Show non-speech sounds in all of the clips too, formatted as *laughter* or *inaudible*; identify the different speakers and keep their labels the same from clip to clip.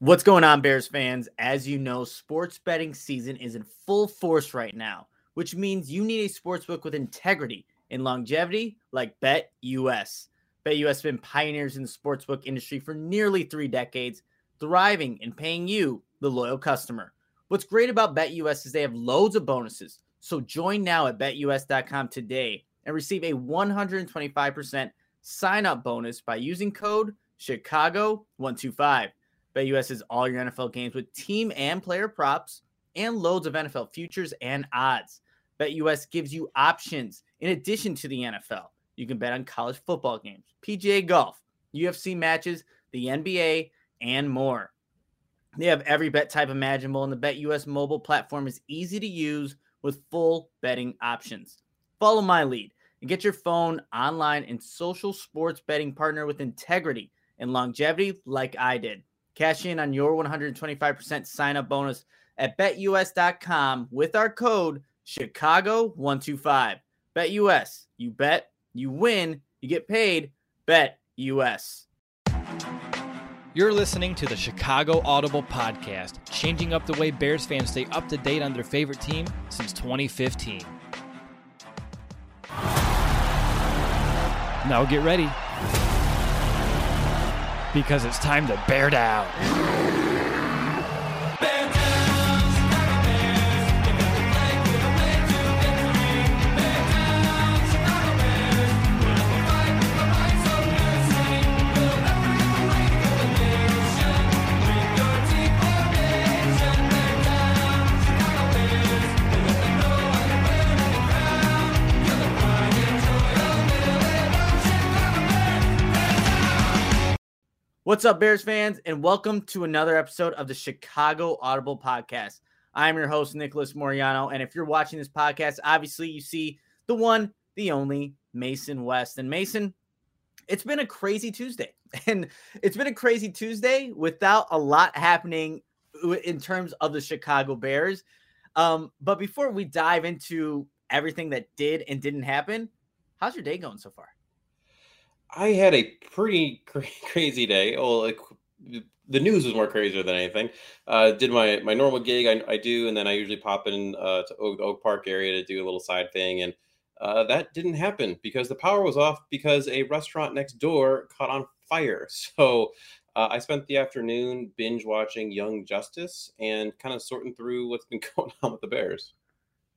Speaker 1: What's going on, Bears fans? As you know, sports betting season is in full force right now, which means you need a sports book with integrity and longevity like BetUS. BetUS has been pioneers in the sportsbook industry for nearly three decades, thriving and paying you, the loyal customer. What's great about BetUS is they have loads of bonuses. So join now at betus.com today and receive a 125% sign up bonus by using code Chicago125. BetUS is all your NFL games with team and player props and loads of NFL futures and odds. BetUS gives you options in addition to the NFL. You can bet on college football games, PGA golf, UFC matches, the NBA, and more. They have every bet type imaginable, and the BetUS mobile platform is easy to use with full betting options. Follow my lead and get your phone, online, and social sports betting partner with integrity and longevity like I did. Cash in on your 125% sign up bonus at betus.com with our code Chicago125. BetUS, you bet, you win, you get paid. Bet US.
Speaker 2: You're listening to the Chicago Audible Podcast, changing up the way Bears fans stay up to date on their favorite team since 2015. Now get ready because it's time to bear down.
Speaker 1: What's up, Bears fans, and welcome to another episode of the Chicago Audible Podcast. I'm your host, Nicholas Moreano, and if you're watching this podcast, obviously you see the one, the only Mason West. And Mason, it's been a crazy Tuesday, *laughs* and it's been a crazy Tuesday without a lot happening in terms of the Chicago Bears. Um, but before we dive into everything that did and didn't happen, how's your day going so far?
Speaker 3: I had a pretty cra- *laughs* crazy day. Well, like, the news was more crazier than anything. Uh, did my my normal gig I, I do, and then I usually pop in uh, to Oak, Oak, Park area to do a little side thing, and uh, that didn't happen because the power was off because a restaurant next door caught on fire. *laughs* So uh, I spent the afternoon binge watching Young Justice and kind of sorting through what's been *laughs* going on with the Bears.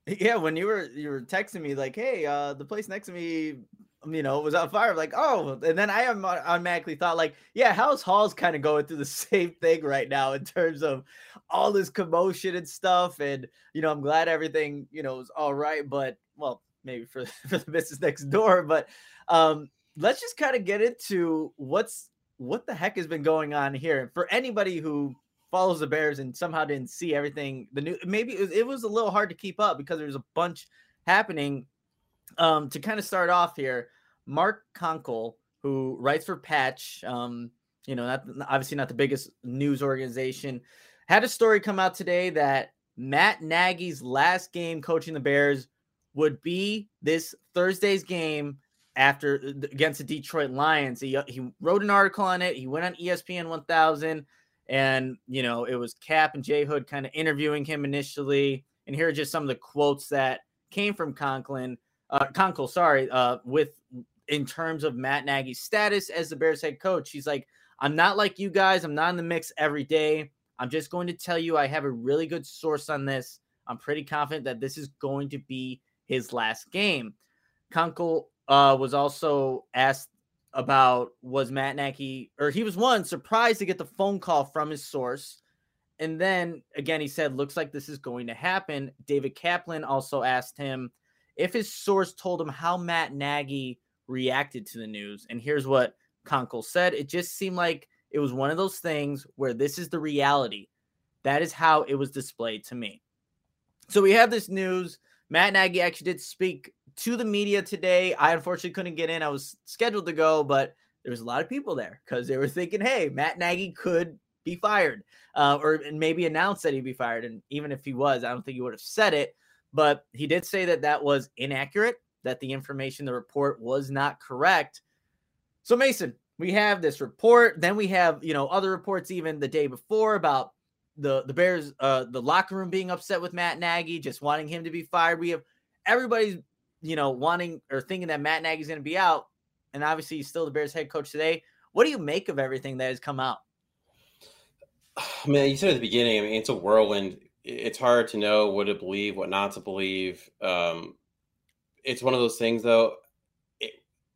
Speaker 1: Yeah, when you were you were texting me like, "Hey, uh, the place next to me you know, was on fire. Like, oh, and then I automatically thought, like, yeah, Halas Hall's kind of going through the *laughs* same thing right now in terms of all this commotion and stuff. And you know, I'm glad everything, you know, is all right. But well, maybe for *laughs* for the business next door. But um, let's just kind of get into what's what the heck has been going on here. And For anybody who follows the Bears and somehow didn't see everything, the new maybe it was, it was a little hard to keep up because there's a bunch happening um, to kind of start off here, Mark Konkol, who writes for Patch, um, you know, not obviously not the biggest news organization, had a story come out today that Matt Nagy's last game coaching the Bears would be this Thursday's game after uh, against the Detroit Lions. He, uh, he wrote an article on it. He went on ESPN 1000, and you know it was Cap and Jay Hood kind of interviewing him initially. And here are just some of the quotes that came from Conklin uh, Konkol, sorry, uh, with in terms of Matt Nagy's status as the Bears head coach. He's like, I'm not like you guys. I'm not in the mix every day. I'm just going to tell you I have a really good source on this. I'm pretty confident that this is going to be his last game. Konkol uh, was also asked about was Matt Nagy, or he was one surprised to get the phone call from his source. And then again, he said, looks like this is going to happen. David Kaplan also asked him if his source told him how Matt Nagy reacted to the news. And here's what Konkol said it just seemed like it was one of those things where this is the reality. That is how it was displayed to me. So we have this news. Matt Nagy actually did speak to the media today. I unfortunately couldn't get in. I was scheduled to go, but there was a lot of people there because they were thinking, hey, Matt Nagy could be fired uh, or maybe announce that he'd be fired. And even if he was, I don't think he would have said it. But he did say that that was inaccurate, that the information, the report was not correct. So, Mason, we have this report. Then we have, you know, other reports even the day before about the the Bears, uh, the locker room being upset with Matt Nagy, just wanting him to be fired. We have everybody's, you know, wanting or thinking that Matt Nagy's going to be out, and obviously he's still the Bears head coach today. What do you make of everything that has come out? *sighs*
Speaker 3: Man, you said at the beginning. I mean, it's a whirlwind. It's hard to know what to believe, what not to believe. Um, it's one of those things, though. It,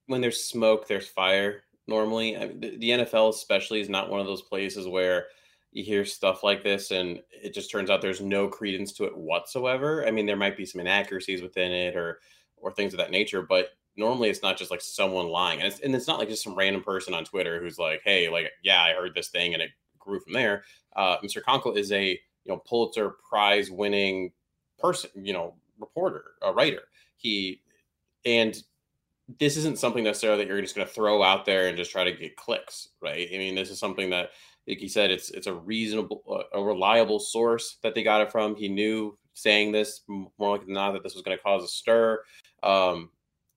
Speaker 3: when there's smoke, there's fire normally. I mean, the, the, NFL, especially, is not one of those places where you hear stuff like this and it just turns out there's no credence to it whatsoever. I mean, there might be some inaccuracies within it or or things of that nature, but normally it's not just like someone lying, and it's and it's not like just some random person on Twitter who's like, "Hey, like, yeah, I heard this thing," and it grew from there. Uh, Mr. Konkol is a you know Pulitzer Prize winning person, you know, reporter, a writer. He and this isn't something necessarily that you're just going to throw out there and just try to get clicks, right? I mean, this is something that, like he said, it's it's a reasonable, a reliable source that they got it from. He knew saying this more like than not that this was going to cause a stir, um,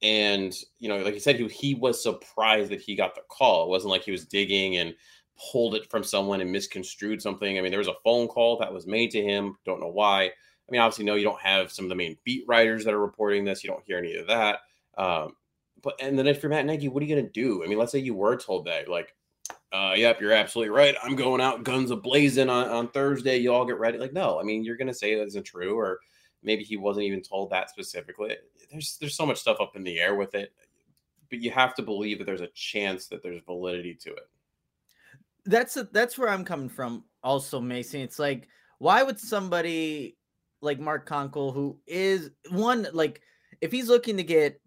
Speaker 3: and you know, like he said, he he was surprised that he got the call. It wasn't like he was digging and pulled it from someone and misconstrued something. I mean, there was a phone call that was made to him. Don't know why. I mean, obviously, no, you don't have some of the main beat writers that are reporting this. You don't hear any of that. Um, but and then if you're Matt Nagy, what are you gonna do? I mean, let's say you were told that, like, uh, yep, you're absolutely right. I'm going out guns a blazing on, on Thursday. You all get ready. Like, no, I mean, you're gonna say that isn't true, or maybe he wasn't even told that specifically. There's there's so much stuff up in the air with it, but you have to believe that there's a chance that there's validity to it.
Speaker 1: That's a, that's where I'm coming from. Also, Mason, it's like, why would somebody like Mark Konkol, who is one like, if he's looking to get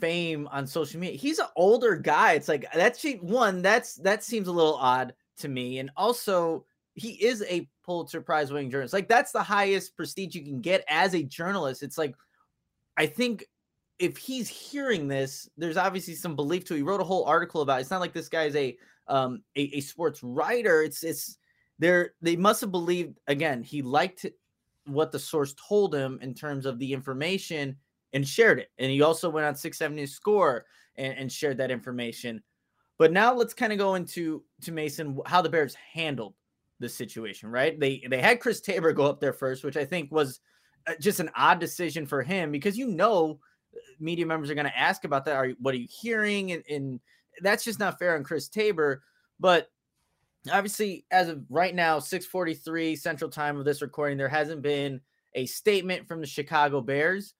Speaker 1: fame on social media. He's an older guy. It's like that's one that's that seems a little odd to me. And also, he is a Pulitzer Prize winning journalist. Like that's the highest prestige you can get as a journalist. It's like I think if he's hearing this, there's obviously some belief to. It. He wrote a whole article about. It. It's not like this guy's a um a, a sports writer. It's it's there. They must have believed again. He liked what the source told him in terms of the information and shared it. And he also went on 670 score and, and shared that information. But now let's kind of go into to Mason how the Bears handled the situation, right? They they had Chris Tabor go up there first, which I think was uh, just an odd decision for him because you know uh, media members are going to ask about that. Are what are you hearing? And, and that's just not fair on Chris Tabor. But obviously, as of right now, 6:43 Central Time of this recording, there hasn't been a statement from the Chicago Bears.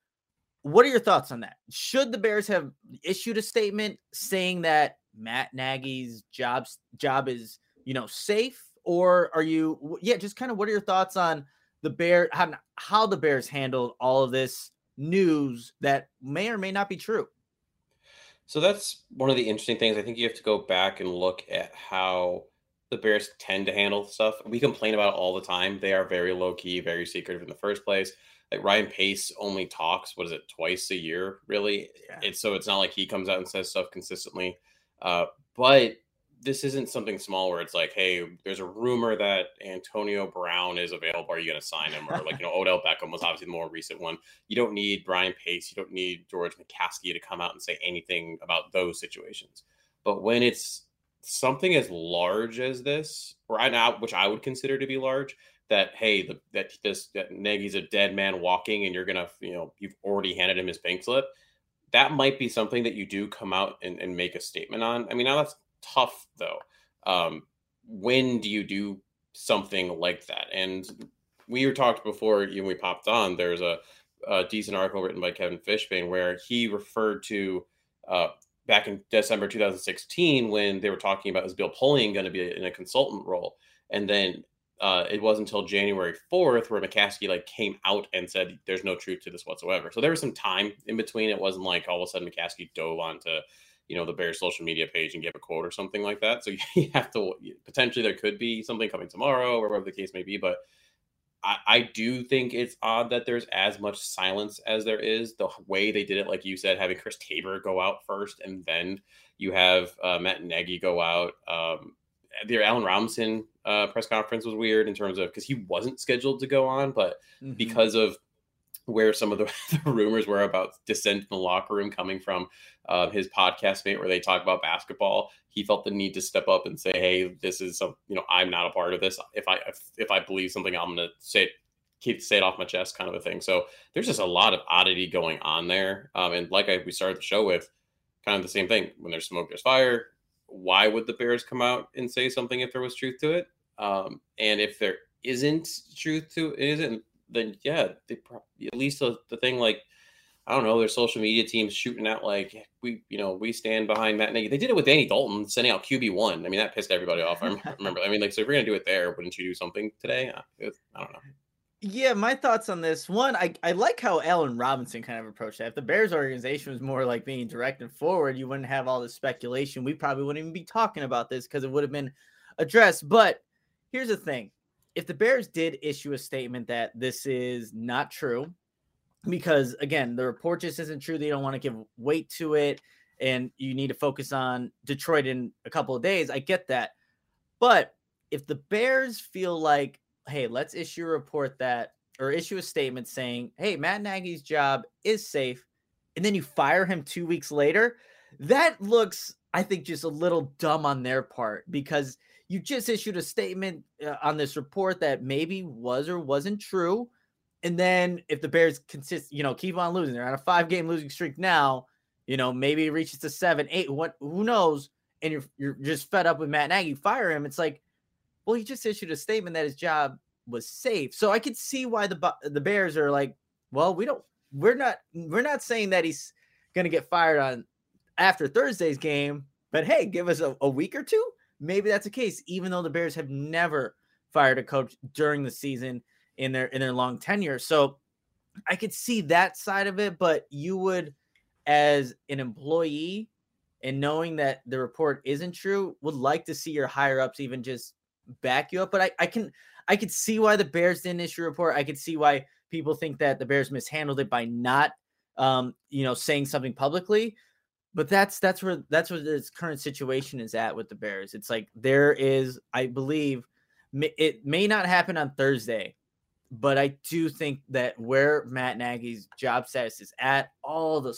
Speaker 1: What are your thoughts on that? Should the Bears have issued a statement saying that Matt Nagy's jobs job is, you know, safe or are you yeah, just kind of what are your thoughts on the Bear how, how the Bears handled all of this news that may or may not be true?
Speaker 3: So that's one of the interesting things. I think you have to go back and look at how the Bears tend to handle stuff. We complain about it all the time. They are very low key, very secretive in the first place like Ryan Pace only talks what is it twice a year really yeah. it's so it's not like he comes out and says stuff consistently uh, but this isn't something small where it's like hey there's a rumor that antonio brown is available. Are you going to sign him? Or like you know odell beckham was obviously the more recent one. You don't need Ryan Pace. You don't need george mccaskey to come out and say anything about those situations. But when it's something as large as this right now which i would consider to be large that hey the, that this that Nagy's a dead man walking and you're gonna you know you've already handed him his pink slip that might be something that you do come out and, and make a statement on. I mean now that's tough though um, when do you do something like that and we were talked before when we popped on there's a, a decent article written by Kevin Fishbain where he referred to uh, back in December 2016 when they were talking about is Bill Polian going to be in a consultant role and then uh, it wasn't until January 4th where McCaskey like came out and said there's no truth to this whatsoever. So there was some time in between. It wasn't like all of a sudden McCaskey dove onto, you know, the Bears social media page and give a quote or something like that. So *laughs* you have to potentially there could be something coming tomorrow or whatever the case may be. But I, I do think it's odd that there's as much silence as there is. The way they did it, like you said, having Chris Tabor go out first and then you have uh, Matt Nagy go out. Um, the Allen Robinson uh, press conference was weird in terms of because he wasn't scheduled to go on, but mm-hmm. because of where some of the, *laughs* the, rumors were about dissent in the locker room coming from uh, his podcast mate, where they talk about basketball. He felt the need to step up and say, "Hey, this is some, you know, I'm not a part of this. If I if, if I believe something, I'm to say it, keep say it off my chest, kind of a thing." So there's just a lot of oddity going on there. Um, and like I, we started the show with, kind of the same thing. When there's smoke, there's fire. Why would the Bears come out and say something if there was truth to it? Um, and if there isn't truth to it, isn't then yeah, they probably, at least the, the thing like I don't know, their social media teams shooting out like we, you know, we stand behind Matt Nagy. They did it with Andy Dalton sending out QB one. I mean, that pissed everybody off. I remember. I mean, like, so if you're gonna do it there, wouldn't you do something today? Uh, I don't know.
Speaker 1: Yeah, my thoughts on this. One, I, I like how Allen Robinson kind of approached that. If the Bears organization was more like being direct and forward, you wouldn't have all this speculation. We probably wouldn't even be talking about this because it would have been addressed. But here's the thing if the Bears did issue a statement that this is not true, because again, the report just isn't true, they don't want to give weight to it, and you need to focus on Detroit in a couple of days. I get that. But if the Bears feel like, hey, let's issue a report that or issue a statement saying, hey, Matt Nagy's job is safe, and then you fire him two weeks later, that looks, I think, just a little dumb on their part because you just issued a statement uh, on this report that maybe was or wasn't true. And then if the Bears consist, you know, keep on losing, they're on a five game losing streak now, you know, maybe it reaches to seven, eight, what who knows? And you're you're just fed up with Matt Nagy, fire him. It's like, well, he just issued a statement that his job was safe. So I could see why the the Bears are like, well, we don't we're not we're not saying that he's gonna get fired on after Thursday's game, but hey, give us a, a week or two maybe that's the case, even though the Bears have never fired a coach during the season in their in their long tenure. So I could see that side of it, but you would, as an employee, and knowing that the report isn't true, would like to see your higher ups even just back you up. But I, I can I could see why the Bears didn't issue a report. I could see why people think that the Bears mishandled it by not um, you know, saying something publicly but that's that's where that's where this current situation is at with the Bears. It's like there is, I believe, it may not happen on Thursday, but I do think that where Matt Nagy's job status is at, all the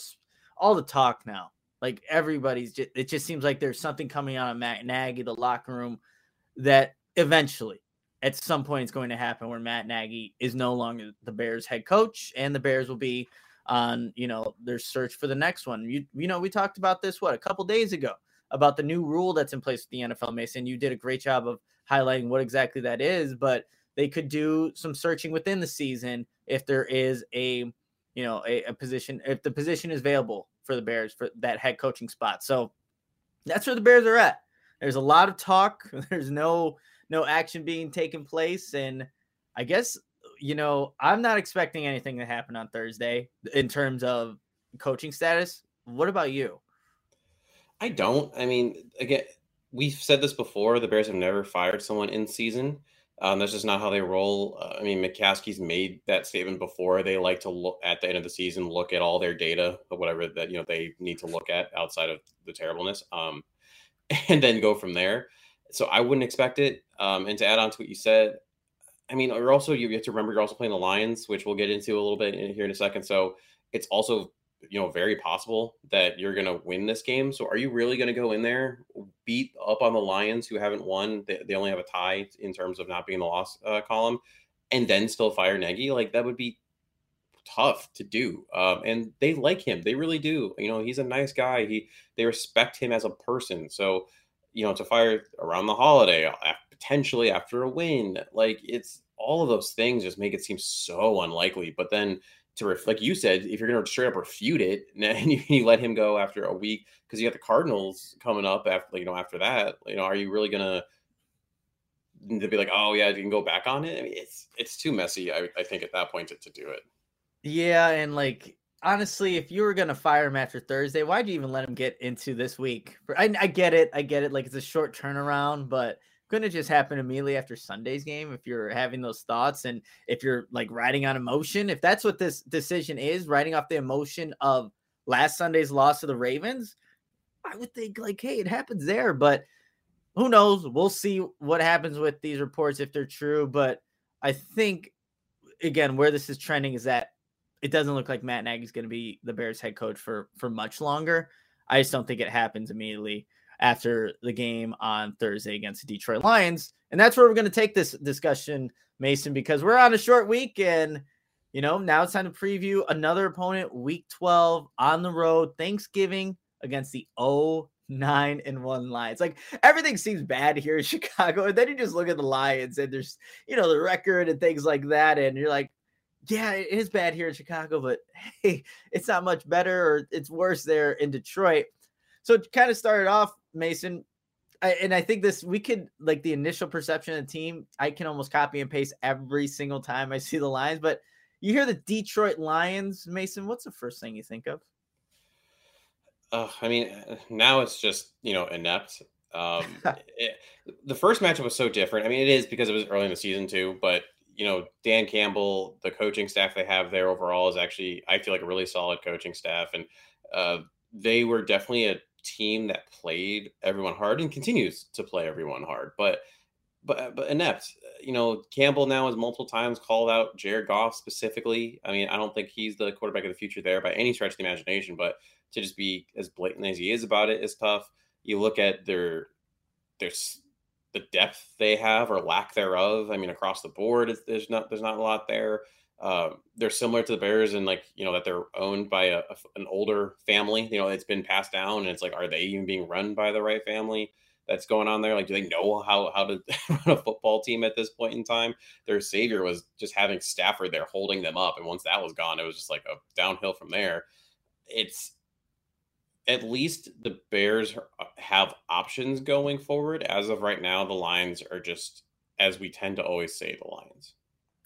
Speaker 1: all the talk now, like everybody's, just, it just seems like there's something coming out of Matt Nagy, the locker room, that eventually, at some point, it's going to happen where Matt Nagy is no longer the Bears head coach, and the Bears will be on you know their search for the next one. You you know we talked about this what a couple days ago about the new rule that's in place with the NFL. Mason, you did a great job of highlighting what exactly that is, but they could do some searching within the season if there is a you know a, a position if the position is available for the Bears for that head coaching spot. So that's where the Bears are at. There's a lot of talk. *laughs* There's no no action being taken place, and I guess you know, I'm not expecting anything to happen on Thursday in terms of coaching status. What about you?
Speaker 3: I don't. I mean, again, we've said this before. The Bears have never fired someone in season. Um, that's just not how they roll. Uh, I mean, McCaskey's made that statement before. They like to look at the end of the season, look at all their data, whatever that you know they need to look at outside of the terribleness, um, *laughs* and then go from there. So I wouldn't expect it. Um, and to add on to what you said, I mean, you're also you have to remember you're also playing the Lions, which we'll get into a little bit in, here in a second. So it's also you know very possible that you're going to win this game. So are you really going to go in there beat up on the Lions who haven't won? They, they only have a tie in terms of not being the loss uh, column, and then still fire Nagy? Like that would be tough to do. Um, and they like him. They really do. You know, he's a nice guy. He they respect him as a person. So you know to fire around the holiday potentially after a win. Like it's all of those things just make it seem so unlikely. But then to ref- like you said, if you're going to straight up refute it *laughs* and you, you, let him go after a week because you got the Cardinals coming up after you know after that, you know, are you really going to to be like, oh yeah, you can go back on it? I mean, it's it's too messy. I, I think at that point to, to do it.
Speaker 1: Yeah, and like honestly, if you were gonna fire him after Thursday, why'd you even let him get into this week? I, I get it, I get it. Like it's a short turnaround, but couldn't it just happen immediately after Sunday's game if you're having those thoughts and if you're like riding on emotion? If that's what this decision is, riding off the emotion of last Sunday's loss to the Ravens, I would think like, hey, it happens there, but who knows? We'll see what happens with these reports if they're true. But I think again, where this is trending is that it doesn't look like Matt Nagy is going to be the Bears head coach for for much longer. I just don't think it happens immediately after the game on Thursday against the Detroit Lions. And that's where we're going to take this discussion, Mason, because we're on a short week and you know, now it's time to preview another opponent, week 12 on the road, Thanksgiving against the 0 9 and 1 Lions. Like everything seems bad here in *laughs* Chicago. And then you just look at the Lions and there's, you know, the record and things like that. And you're like, yeah, it is bad here in Chicago, but *laughs* hey, it's not much better or it's worse there in Detroit. So it kind of started off, Mason. I, and I think this we could like the initial perception of the team. I can almost copy and paste every single time I *laughs* see the Lions, but you hear the Detroit Lions, Mason. What's the first thing you think of?
Speaker 3: Uh, I mean, uh, now it's just you know inept. Um, it, *laughs* the first matchup was so different. I mean, it is because it was early in the season too. But you know, Dan Campbell, the coaching staff they have there overall is actually, I feel like, a really solid coaching staff, and uh, they were definitely a team that played everyone hard and continues to play everyone hard. But but but inept. You know, Campbell now has multiple times called out Jared Goff specifically. I mean, I don't think he's the quarterback of the future there by any stretch of the imagination, but to just be as blatant as he is about it is tough. You look at their their the depth they have or lack thereof. I mean, across the board, there's not there's not a lot there. Uh, they're similar to the Bears in like you know that they're owned by a, a, an older family. You know, it's been passed down, and it's like, are they even being run by the right family? That's going on there. Like, do they know how how to *laughs* run a football team at this point in time? Their savior was just having Stafford there holding them up, and once that was gone, it was just like a downhill from there. It's at least the Bears uh, have options going forward. As of right now, the Lions are just as we tend to always say the Lions.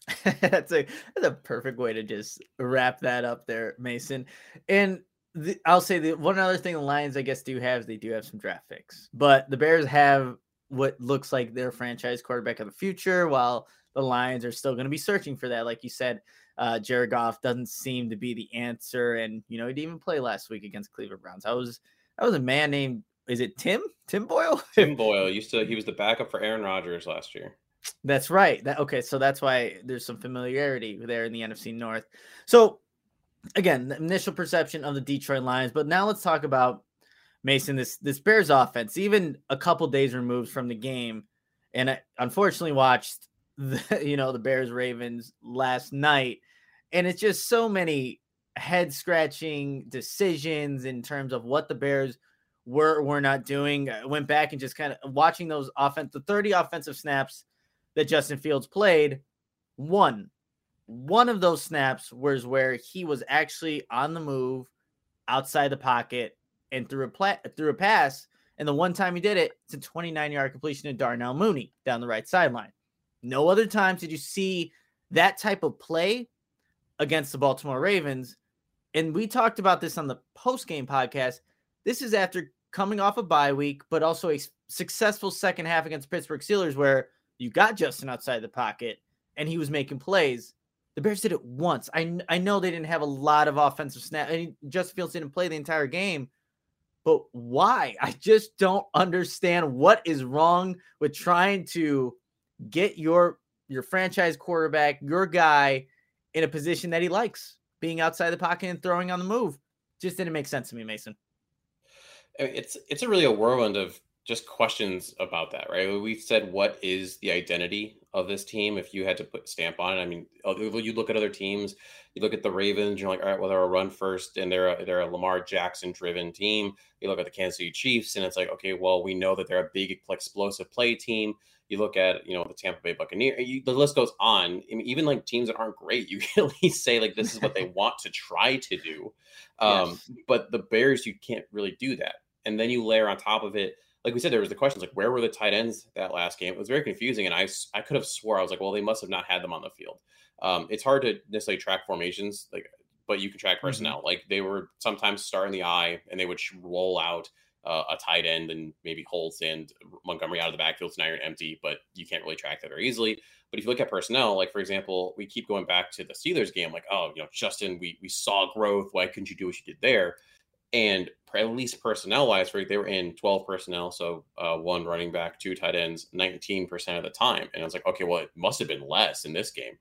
Speaker 3: *laughs*
Speaker 1: that's a that's a perfect way to just wrap that up there, Mason. And the, I'll say the one other thing the Lions, I guess, do have is they do have some draft picks, but the Bears have what looks like their franchise quarterback of the future, while the Lions are still going to be searching for that. Like you said, uh, Jared Goff doesn't seem to be the answer, and you know he didn't even play last week against Cleveland Browns. I was I was a man named is it Tim Tim Boyle?
Speaker 3: Tim Boyle *laughs* used to he was the backup for Aaron Rodgers last year.
Speaker 1: That's right. That okay. So that's why there's some familiarity there in the NFC North. So again, the initial perception of the Detroit Lions, but now let's talk about Mason. This this Bears offense, even a couple days removed from the game, and I unfortunately watched the *laughs* you know the Bears Ravens last night, and it's just so many head scratching decisions in terms of what the Bears were were not doing. I went back and just kind of watching those offense, the 30 offensive snaps that Justin Fields played. One, one of those snaps was where he was actually on the move outside the pocket and threw a pla- threw a pass. And the one time he did it, it's a 29 yard completion to Darnell Mooney down the right sideline. No other times did you see that type of play against the Baltimore Ravens. And we talked about this on the post game podcast. This is after coming off a bye week, but also a successful second half against Pittsburgh Steelers, where you got Justin outside the pocket and he was making plays. The Bears did it once. I, I know they didn't have a lot of offensive snap. I mean, Justin Fields didn't play the entire game, but why? I just don't understand what is wrong with trying to get your your franchise quarterback, your guy, in a position that he likes, being outside the pocket and throwing on the move. Just didn't make sense to me, Mason.
Speaker 3: It's it's a really a whirlwind of just questions about that, right? We said, what is the identity of this team? If you had to put stamp on it, I mean, you look at other teams, you look at the Ravens, you're like, all right, well, they're a run first, and they're a, they're a Lamar Jackson driven team. You look at the Kansas City Chiefs, and it's like, okay, well, we know that they're a big explosive play team. You look at you know the Tampa Bay Buccaneers. You, the list goes on. I mean, even like teams that aren't great, you *laughs* can at least say like this is what they *laughs* want to try to do. Um, yes. But the Bears, you can't really do that. And then you layer on top of it like we said, there was the questions like where were the tight ends that last game? It was very confusing, and I I could have swore I was like, well, they must have not had them on the field. Um, it's hard to necessarily track formations, like, but you can track mm-hmm. personnel. Mm-hmm. Like they were sometimes starting the eye, and they would roll out uh, a tight end and maybe Holtz and Montgomery out of the backfield, so now you're empty, but you can't really track that very easily. But if you look at personnel, like for example, we keep going back to the Steelers game, like, oh, you know, Justin, we we saw growth. Why couldn't you do what you did there? And at least personnel wise, right, they were in 12 personnel. So uh, one running back, two tight ends, 19% of the time. And I was like, okay, well, it must have been less in this game.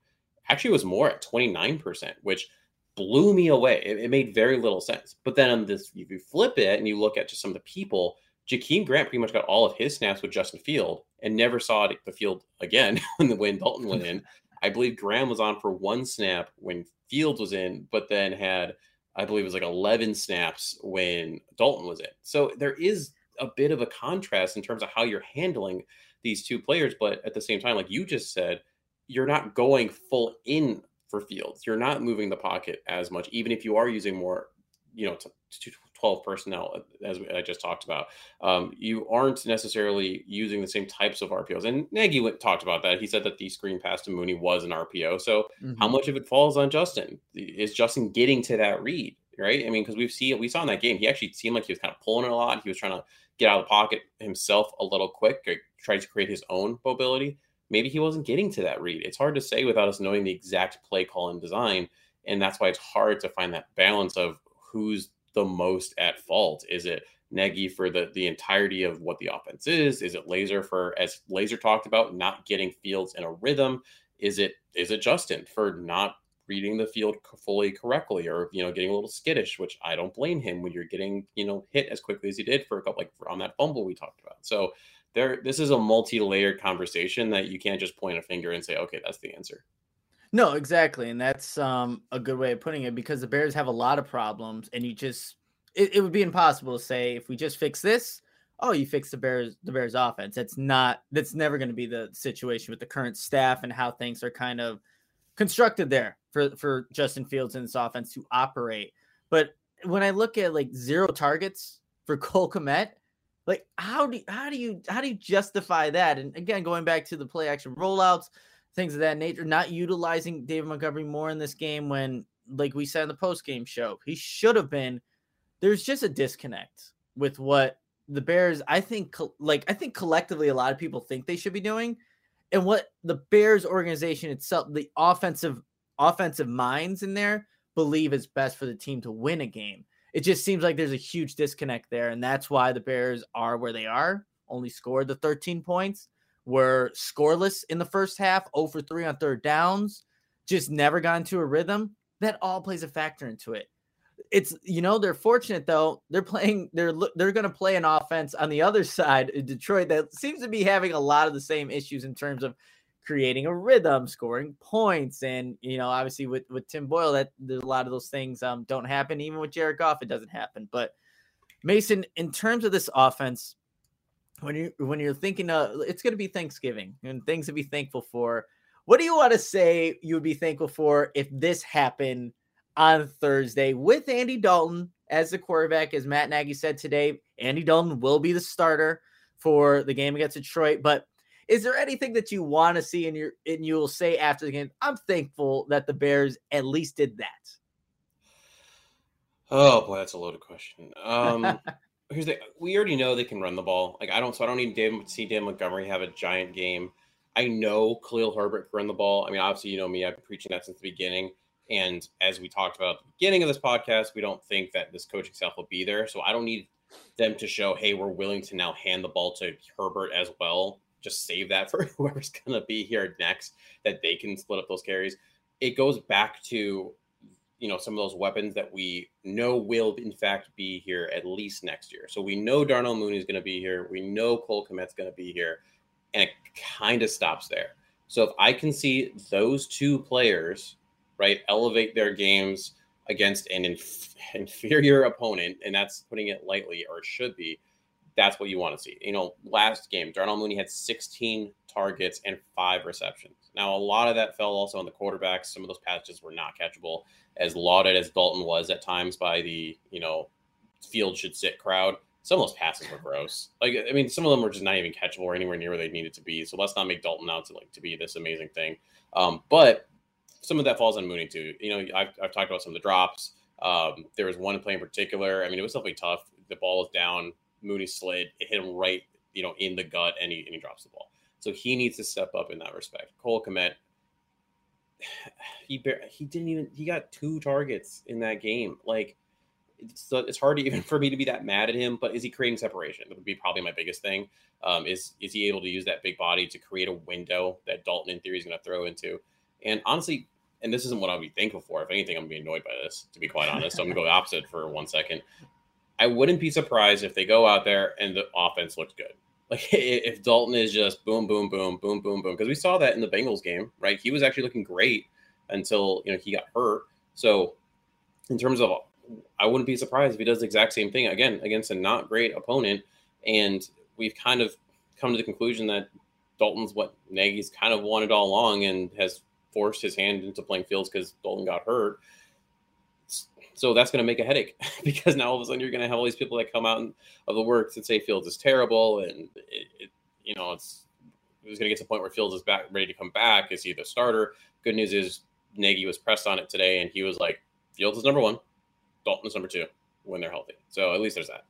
Speaker 3: Actually, it was more at 29%, which blew me away. It, it, made very little sense. But then on this, if you flip it and you look at just some of the people, Jakeem Grant pretty much got all of his snaps with Justin Field and never saw the field again *laughs* when the when Dalton went in. *laughs* I believe Graham was on for one snap when Fields was in, but then had I believe it was like 11 snaps when Dalton was in. So there is a bit of a contrast in terms of how you're handling these two players, but at the same time, like you just said, you're not going full in for Fields. You're not moving the pocket as much, even if you are using more, you know, t- t- 12 personnel, uh, as I just talked about. Um, you aren't necessarily using the same types of RPOs. And Nagy went, talked about that. He said that the screen pass to Mooney was an RPO. So mm-hmm. how much of it falls on Justin? Is Justin getting to that read? Right. I mean, because we've seen we saw in that game, he actually seemed like he was kind of pulling it a lot. He was trying to get out of the pocket himself a little quick, try to create his own mobility. Maybe he wasn't getting to that read. It's hard to say without us knowing the exact play call and design. And that's why it's hard to find that balance of who's the most at fault? Is it Nagy for the the entirety of what the offense is? Is it Lazor for as Lazor talked about not getting Fields in a rhythm? Is it is it Justin for not reading the field fully correctly or you know getting a little skittish which i don't blame him when you're getting you know hit as quickly as he did for a couple like on that fumble we talked about so there this is a multi-layered conversation that you can't just point a finger and say okay that's the answer
Speaker 1: no, exactly, and that's um, a good way of putting it because the Bears have a lot of problems, and you just it, it would be impossible to say if we just fix this, oh, you fix the Bears the Bears offense. That's not that's never going to be the situation with the current staff and how things are kind of constructed there for for Justin Fields and this offense to operate. But when I look at like zero targets for *laughs* Cole Kmet, like how do how do you how do you justify that? And again, going back to the play action rollouts things of that nature. Not utilizing David Montgomery more in this game when, like we said in the post game show, he should have been. There's just a disconnect with what the Bears. I think, like I think collectively, a lot of people think they should be doing, and what the Bears organization itself, the offensive offensive minds in there, believe is best for the team to win a game. It just seems like there's a huge disconnect there, and that's why the Bears are where they are. Only scored the 13 points were scoreless in the first half, 0 for 3 on third downs, just never got into a rhythm. That all plays a factor into it. It's you know they're fortunate though they're playing they're they're going to play an offense on the other side Detroit that seems to be having a lot of the same issues in terms of creating a rhythm, scoring points, and you know obviously with with Tim Boyle that there's a lot of those things um don't happen. Even with Jared Goff, it doesn't happen. But Mason, in terms of this offense, when you when you're thinking of it's going to be Thanksgiving and things to be thankful for. What do you want to say you would be thankful for if this happened on Thursday with Andy Dalton as the quarterback? As Matt Nagy said today, Andy Dalton will be the starter for the game against Detroit. But is there anything that you want to see in your and you will say after the game? I'm thankful that the Bears at least did that.
Speaker 3: Oh boy, that's a loaded question. Um *laughs* here's the we already know they can run the ball. Like I don't, so I don't need see Dan Montgomery have a giant game. I know Khalil Herbert can run the ball. I mean, obviously, you know me. I've been preaching that since the beginning. And as we talked about at the beginning of this podcast, we don't think that this coaching staff will be there. So I don't need them to show, hey, we're willing to now hand the ball to Herbert as well. Just save that *laughs* for whoever's going to be here next, that they can split up those carries. It goes back to you know some of those weapons that we know will in fact be here at least next year. So we know Darnell Mooney is going to be here. We know Cole Kmet's going to be here, and it kind of stops there. So if I can see those two players, right, elevate their games against an inf- *laughs* inferior opponent, and that's putting it lightly, or it should be, that's what you want to see. You know, last game, Darnell Mooney had 16 targets and five receptions. Now, a lot of that fell also on the quarterbacks. Some of those passes were not catchable, as lauded as Dalton was at times by the, you know, field should sit crowd. Some of those passes were gross. Like, I mean, some of them were just not even catchable or anywhere near where they needed to be. So let's not make Dalton out to like to be this amazing thing. Um, but some of that falls on Mooney too. You know, I've, I've talked about some of the drops. Um, there was one play in particular. I mean, it was definitely tough. The ball was down. Mooney slid. It hit him right, you know, in the gut, and he and he drops the ball. So he needs to step up in that respect. Cole Kmet, *sighs* he he didn't even he got two targets in that game. Like it's, it's hard to even *laughs* for me to be that mad at him. But is he creating separation? That would be probably my biggest thing. Um, is is he able to use that big body to create a window that Dalton in theory is going to throw into? And honestly, and this isn't what I'll be thankful for. If anything, I'm gonna be annoyed by this, to be quite honest. So I'm gonna go *laughs* opposite for one second. I wouldn't be surprised if they go out there and the offense looks good. Like *laughs* if Dalton is just boom, boom, boom, boom, boom, boom, because we saw that in the Bengals game, right? He was actually looking great until you know he got hurt. So in terms of, I wouldn't be surprised if he does the exact same thing again against a not great opponent. And we've kind of come to the conclusion that Dalton's what Nagy's kind of wanted all along and has forced his hand into playing Fields because Dalton got hurt. So that's going to make a headache *laughs* because now all of a sudden you're going to have all these people that come out of the works and say Fields is terrible, and it, it, you know it's it's going to get to the point where Fields is back ready to come back. Is he the starter? Good news is Nagy was pressed on it today, and he was like, Fields is number one, Dalton is number two when they're healthy. So at least there's that.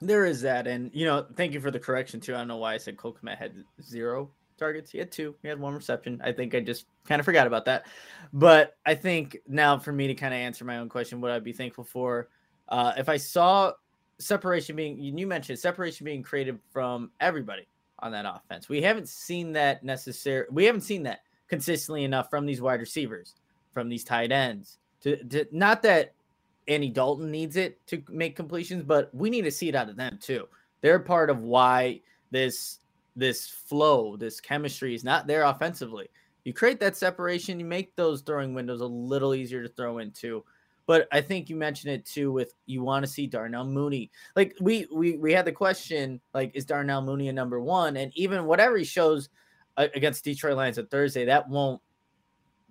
Speaker 1: There is that, and you know, thank you for the correction too. I don't know why I said Cole had zero targets. He had two. He had one reception. I think I just kind of forgot about that. But I think now for me to kind of answer my own question, what I'd be thankful for, uh, if I saw separation being, you mentioned separation being created from everybody on that offense. We haven't seen that necessary. We haven't seen that consistently enough from these wide receivers, from these tight ends. To, to not that Andy Dalton needs it to make completions, but we need to see it out of them too. They're part of why this this flow, this chemistry is not there offensively. You create that separation, you make those throwing windows a little easier to throw into. But I think you mentioned it too with you want to see Darnell Mooney. Like we we we had the question like is Darnell Mooney a number 1 and even whatever he shows uh, against Detroit Lions on Thursday that won't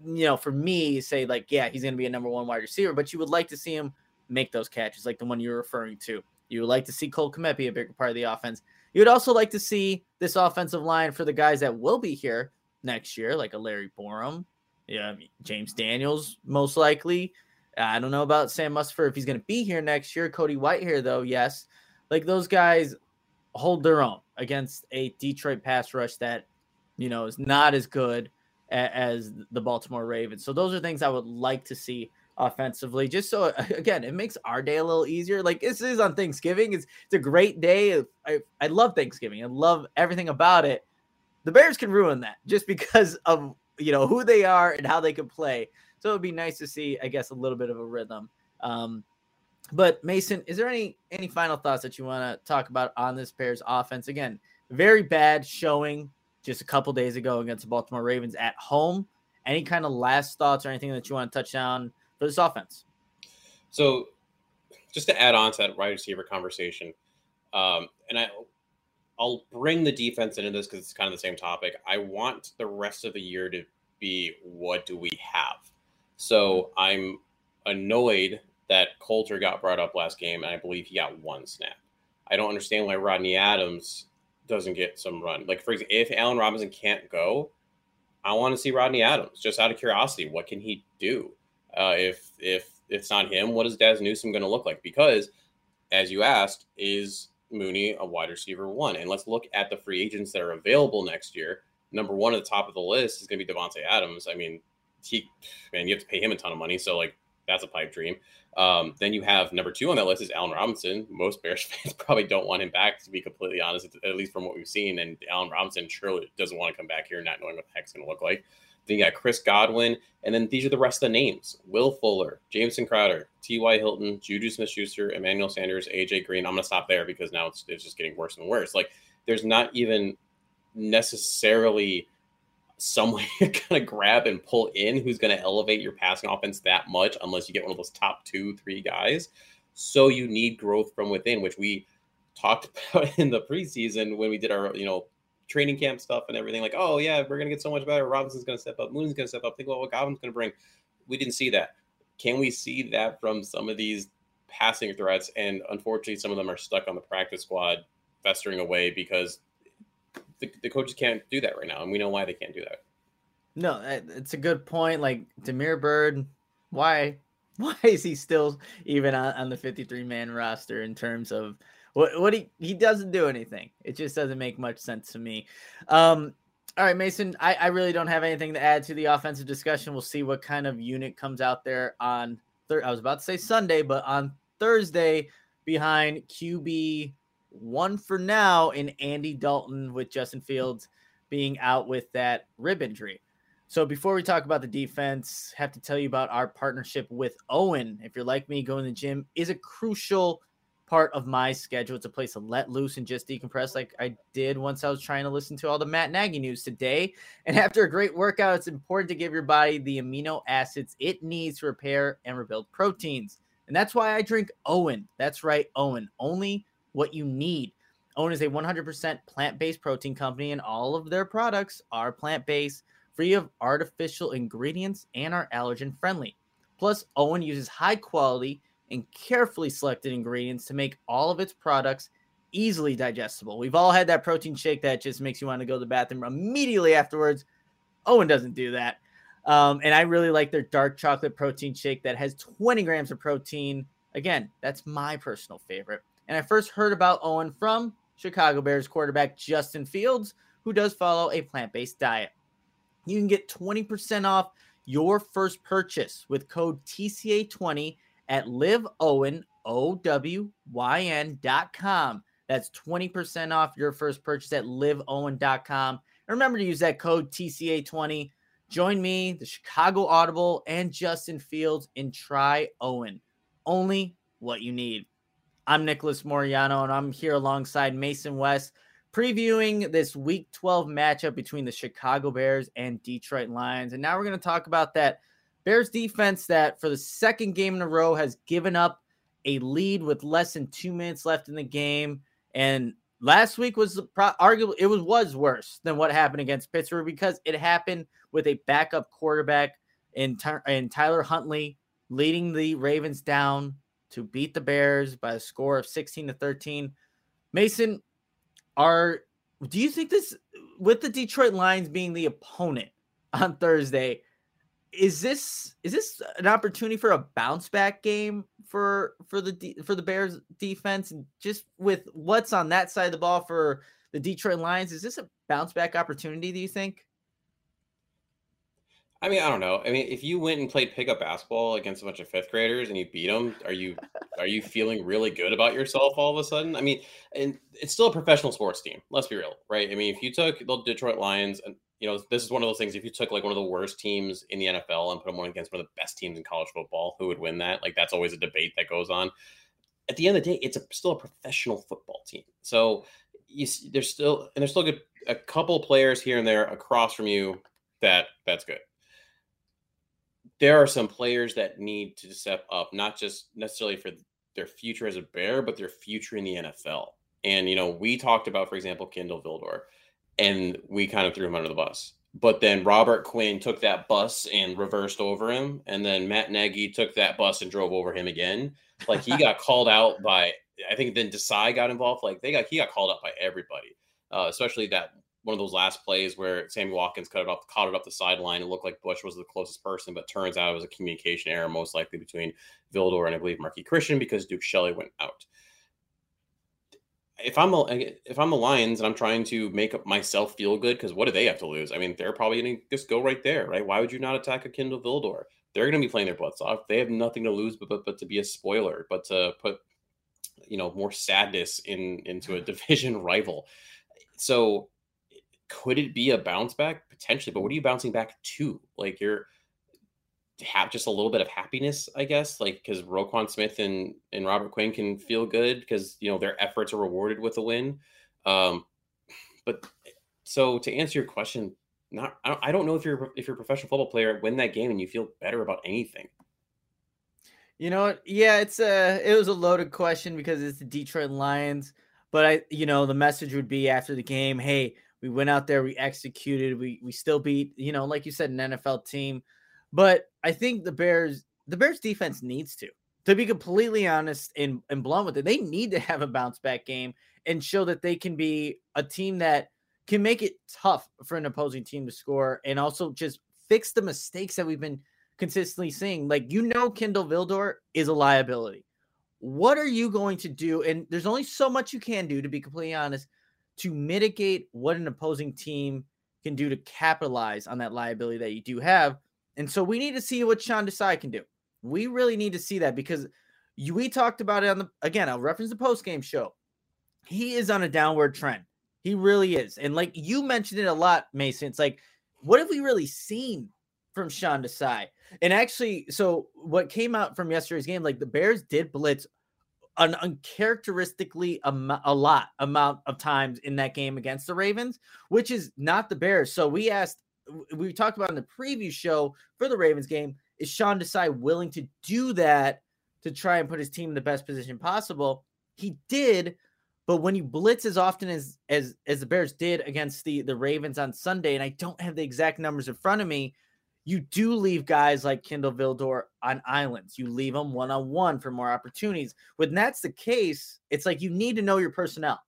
Speaker 1: you know for me say like yeah he's going to be a number 1 wide receiver but you would like to see him make those catches like the one you're referring to. You would like to see Cole Kmet be a bigger part of the offense. You'd also like to see this offensive line for the guys that will be here next year, like a Larry Borom, yeah, James Daniels, most likely. I don't know about Sam Mustipher if he's going to be here next year. Cody Whitehair, though, yes. Like those guys hold their own against a Detroit pass rush that, you know, is not as good as the Baltimore Ravens. So those are things I would like to see offensively. Just so *laughs* again, it makes our day a little easier. Like this is on Thanksgiving. It's it's a great day. I, I love Thanksgiving. I love everything about it. The Bears can ruin that *laughs* just because of you know who they are and how they can play. So it would be nice to see, I guess, a little bit of a rhythm. Um, but Mason, is there any any final thoughts that you want to talk about on this Bears offense? Again, very bad showing just a couple days ago against the Baltimore Ravens at home. Any kind of last thoughts or anything that you want to touch on for this offense.
Speaker 3: So, just to add on to that wide receiver conversation, um, and I, I'll bring the defense into this because it's kind of the same topic. I want the rest of the year to be what do we have? So I'm annoyed that Coulter got brought up last game, and I believe he got one snap. I don't understand why Rodney Adams doesn't get some run. Like for example, if Allen Robinson can't go, I want to see Rodney Adams just out of curiosity. What can he do? Uh, if if it's not him, what is Dazz Newsome going to look like? Because, as you asked, is Mooney a wide receiver one? And let's look at the free agents that are available next year. Number one at the top of the list is going to be Davante Adams. I mean, he man, you have to pay him a ton of money, so like that's a pipe dream. Um, then you have number two on that list is Allen Robinson. Most Bears *laughs* fans probably don't want him back, to be completely honest, at least from what we've seen. And Allen Robinson surely doesn't want to come back here not knowing what the heck's going to look like. Then you got Chris Godwin, and then these are the rest of the names: Will Fuller, Jameson Crowder, T.Y. Hilton, Juju Smith-Schuster, Emmanuel Sanders, A.J. Green. I'm gonna stop there because now it's it's just getting worse and worse. Like there's not even necessarily someone *laughs* you're gonna grab and pull in who's gonna elevate your passing offense that much unless you get one of those top two, three guys. So you need growth from within, which we talked *laughs* about in the preseason when we did our, you know, training camp stuff and everything. Like, oh yeah, we're gonna get so much better. Robinson's gonna step up. Moon's gonna step up. Think about what Godwin's gonna bring. We didn't see that. Can we see that from some of these passing threats? And unfortunately, some of them are stuck on the practice squad, festering away because the, the coaches can't do that right now, and we know why they can't do that.
Speaker 1: No, eh, it's a good point. Like Damiere Byrd, why *laughs* why is he still even on, on the 53 man roster in terms of what what he he doesn't do anything. It just doesn't make much sense to me. Um, all right, Mason, I, I really don't have anything to add to the offensive discussion. We'll see what kind of unit comes out there on I was about to say Sunday, but on Thursday behind QB one for now in Andy Dalton with Justin Fields being out with that rib injury. So before we talk about the defense, have to tell you about our partnership with OWYN. If you're like me, going to the gym is a crucial part of my schedule. It's a place to let loose and just decompress, like I did once I was trying to listen to all the Matt Nagy news today. *laughs* And after a great workout, it's important to give your body the amino acids it needs to repair and rebuild proteins. And that's why I drink OWYN. That's right, OWYN. Only what you need. OWYN is a 100% plant based protein company, and all of their products are plant based free of artificial ingredients, and are allergen friendly. Plus, OWYN uses high quality and carefully selected ingredients to make all of its products easily digestible. We've all had that protein shake that just makes you want to go to the bathroom immediately afterwards. OWYN doesn't do that. Um, and I really like their dark chocolate protein shake that has 20 grams of protein. Again, that's my personal favorite. And I first heard about OWYN from Chicago Bears quarterback Justin Fields, who does follow a plant based diet you can get 20% off your first purchase with code TCA20 at liveowyn.com. That's 20% off your first purchase at liveowyn.com. And remember to use that code TCA20. Join me, the Chicago Audible, and Justin Fields in Try OWYN. Only what you need. I'm Nicholas Moreano, and I'm here alongside Mason West previewing this week 12 matchup between the Chicago Bears and Detroit Lions. And now we're going to talk about that Bears defense that for the second game in a row has given up a lead with less than two minutes left in the game. And last week was pro- arguably it was was worse than what happened against Pittsburgh because it happened with a backup quarterback in, in Tyler Huntley leading the Ravens down to beat the Bears by a score of 16 to 13. Mason, are do you think this with the Detroit Lions being the opponent on Thursday? Is this is this an opportunity for a bounce back game for for the for the Bears defense? Just with what's on that side of the ball for the Detroit Lions, is this a bounce back opportunity? Do you think?
Speaker 3: I mean, I don't know. I mean, if you went and played pickup basketball against a bunch of fifth graders and you beat them, are you are you feeling really good about yourself all of a sudden? I mean, and it's still a professional sports team. Let's be real, right? I mean, if you took the Detroit Lions, and you know, this is one of those things. If you took like one of the worst teams in the NFL and put them one against one of the best teams in college football, who would win that? Like, that's always a debate that goes on. At the end of the day, it's a, still a professional football team. So you, there's still and there's still good, a couple players here and there across from you that that's good there are some players that need to step up, not just necessarily for their future as a bear, but their future in the NFL. And you know, we talked about, for example, Kindle Vildor, and we kind of threw him under the bus. But then Robert Quinn took that bus and reversed over him, and then Matt Nagy took that bus and drove over him again. Like he *laughs* got called out by, I think then Desai got involved. Like they got he got called out by everybody, uh, especially that one of those last plays where Sammy Watkins cut it off, caught it up the sideline. It looked like Bush was the closest person, but turns out it was a communication error, most likely between Vildor and I believe Marqui Christian because Duke Shelley went out. If I'm a, if I'm the Lions and I'm trying to make myself feel good, because what do they have to lose? I mean, they're probably going to just go right there, right? Why would you not attack a Kindle Vildor? They're going to be playing their butts off. They have nothing to lose, but, but but to be a spoiler, but to put you know more sadness in into a *laughs* division rival. So could it be a bounce back potentially? But what are you bouncing back to? Like you're have just a little bit of happiness, I guess, like because Roquan Smith and and Robert Quinn can feel good because you know their efforts are rewarded with a win. Um, but so to answer your question, not I don't, know if you're if you're a professional football player win that game and you feel better about anything.
Speaker 1: You know? Yeah, it's a it was a loaded question because it's the Detroit Lions. But I, you know, the message would be after the game, hey, we went out there, we executed, we we still beat, you know, like you said, an NFL team. But I think the Bears, the Bears defense needs to, to be completely honest and, and blunt with it, they need to have a bounce back game and show that they can be a team that can make it tough for an opposing team to score and also just fix the mistakes that we've been consistently seeing. Like you know, Kindle Vildor is a liability. What are you going to do? And there's only so much you can do, to be completely honest, to mitigate what an opposing team can do to capitalize on that liability that you do have. And so we need to see what Sean Desai can do. We really need to see that because you, we talked about it on the again, I'll reference the post game show. He is on a downward trend. He really is. And like you mentioned it a lot, Mason. It's like what have we really seen from Sean Desai? And actually, so what came out from yesterday's game, like the Bears did blitz an uncharacteristically am- a lot amount of times in that game against the Ravens, which is not the Bears. So we asked, we talked about in the preview show for the Ravens game, is Sean Desai willing to do that to try and put his team in the best position possible? He did, but when you blitz as often as as as the Bears did against the the Ravens on Sunday, and I don't have the exact numbers in front of me, you do leave guys like Kindle Vildor on islands. You leave them one on one for more opportunities. When that's the case, it's like you need to know your personnel.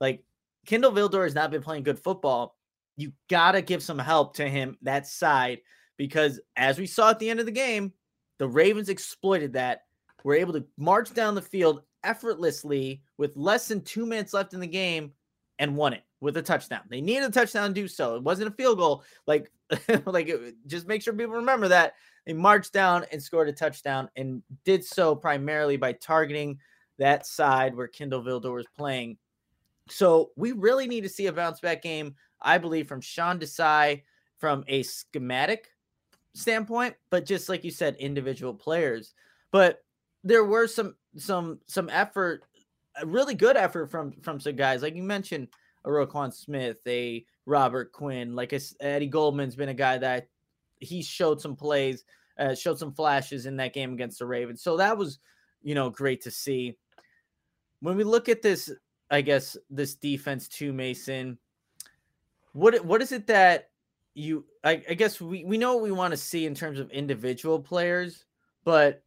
Speaker 1: Like Kindle Vildor has not been playing good football. You got to give some help to him that side because as we saw at the end of the game, the Ravens exploited that. Were able to march down the field effortlessly with less than two minutes left in the game and won it with a touchdown. They needed a touchdown to do so. It wasn't a field goal. Like, *laughs* like it, just make sure people remember that they marched down and scored a touchdown and did so primarily by targeting that side where Kindle Vildor was playing. So we really need to see a bounce back game, I believe, from Sean Desai from a schematic standpoint, but just like you said, individual players. But there were some some some effort, a really good effort from from some guys like you mentioned a Roquan Smith, a Robert Quinn. Like Eddie Goldman's been a guy that he showed some plays, uh, showed some flashes in that game against the Ravens. So that was, you know, great to see. When we look at this, I guess this defense too, Mason. What what is it that you? I, I guess we we know what we want to see in terms of individual players, but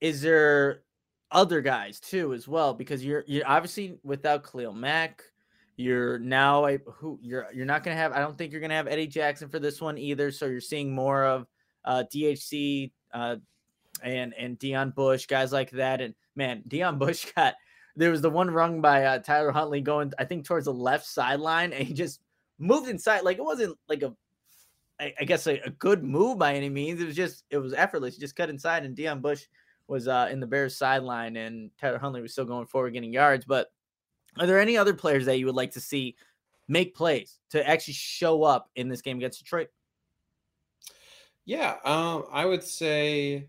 Speaker 1: is there other guys too as well? Because you're you're obviously without Khalil Mack. You're now a who you're you're not gonna have. I don't think you're gonna have Eddie Jackson for this one either. So you're seeing more of uh, DHC uh, and and Deon Bush guys like that. And man, Deon *laughs* Bush got there was the one rung by uh, Tyler Huntley going I think towards the left sideline, and he just moved inside like it wasn't like a I, I guess a, a, good move by any means. It was just it was effortless. He just cut inside, and Deon Bush was uh, in the Bears sideline, and Tyler Huntley was still going forward, getting yards. But are there any other players that you would like to see make plays to actually show up in this game against Detroit?
Speaker 3: Yeah, um, I would say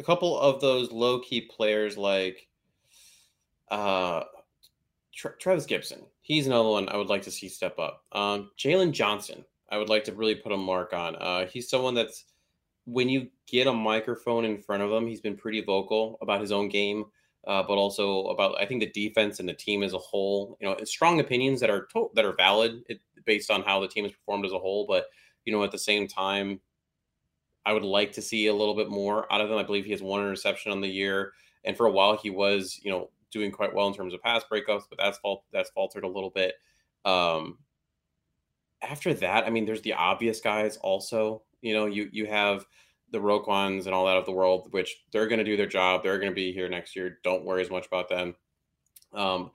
Speaker 3: a couple of those low key players like uh, Tra- Trevis Gipson. He's another one I would like to see step up. Um, Jaylon Johnson, I would like to really put a mark on. Uh, he's someone that's when you get a microphone in front of him, he's been pretty vocal about his own game uh, but also about I think the defense and the team as a whole. You know, strong opinions that are to- that are valid it, based on how the team has performed as a whole. But you know, at the same time, I would like to see a little bit more out of him. I believe he has one interception on the year, and for a while he was you know doing quite well in terms of pass breakups, but that's fault that's faltered a little bit. Um, after that, I mean, there's the obvious guys also. You know, you you have the Roquans and all that of the world, which they're going to do their job. They're going to be here next year. Don't worry as much about them. Um,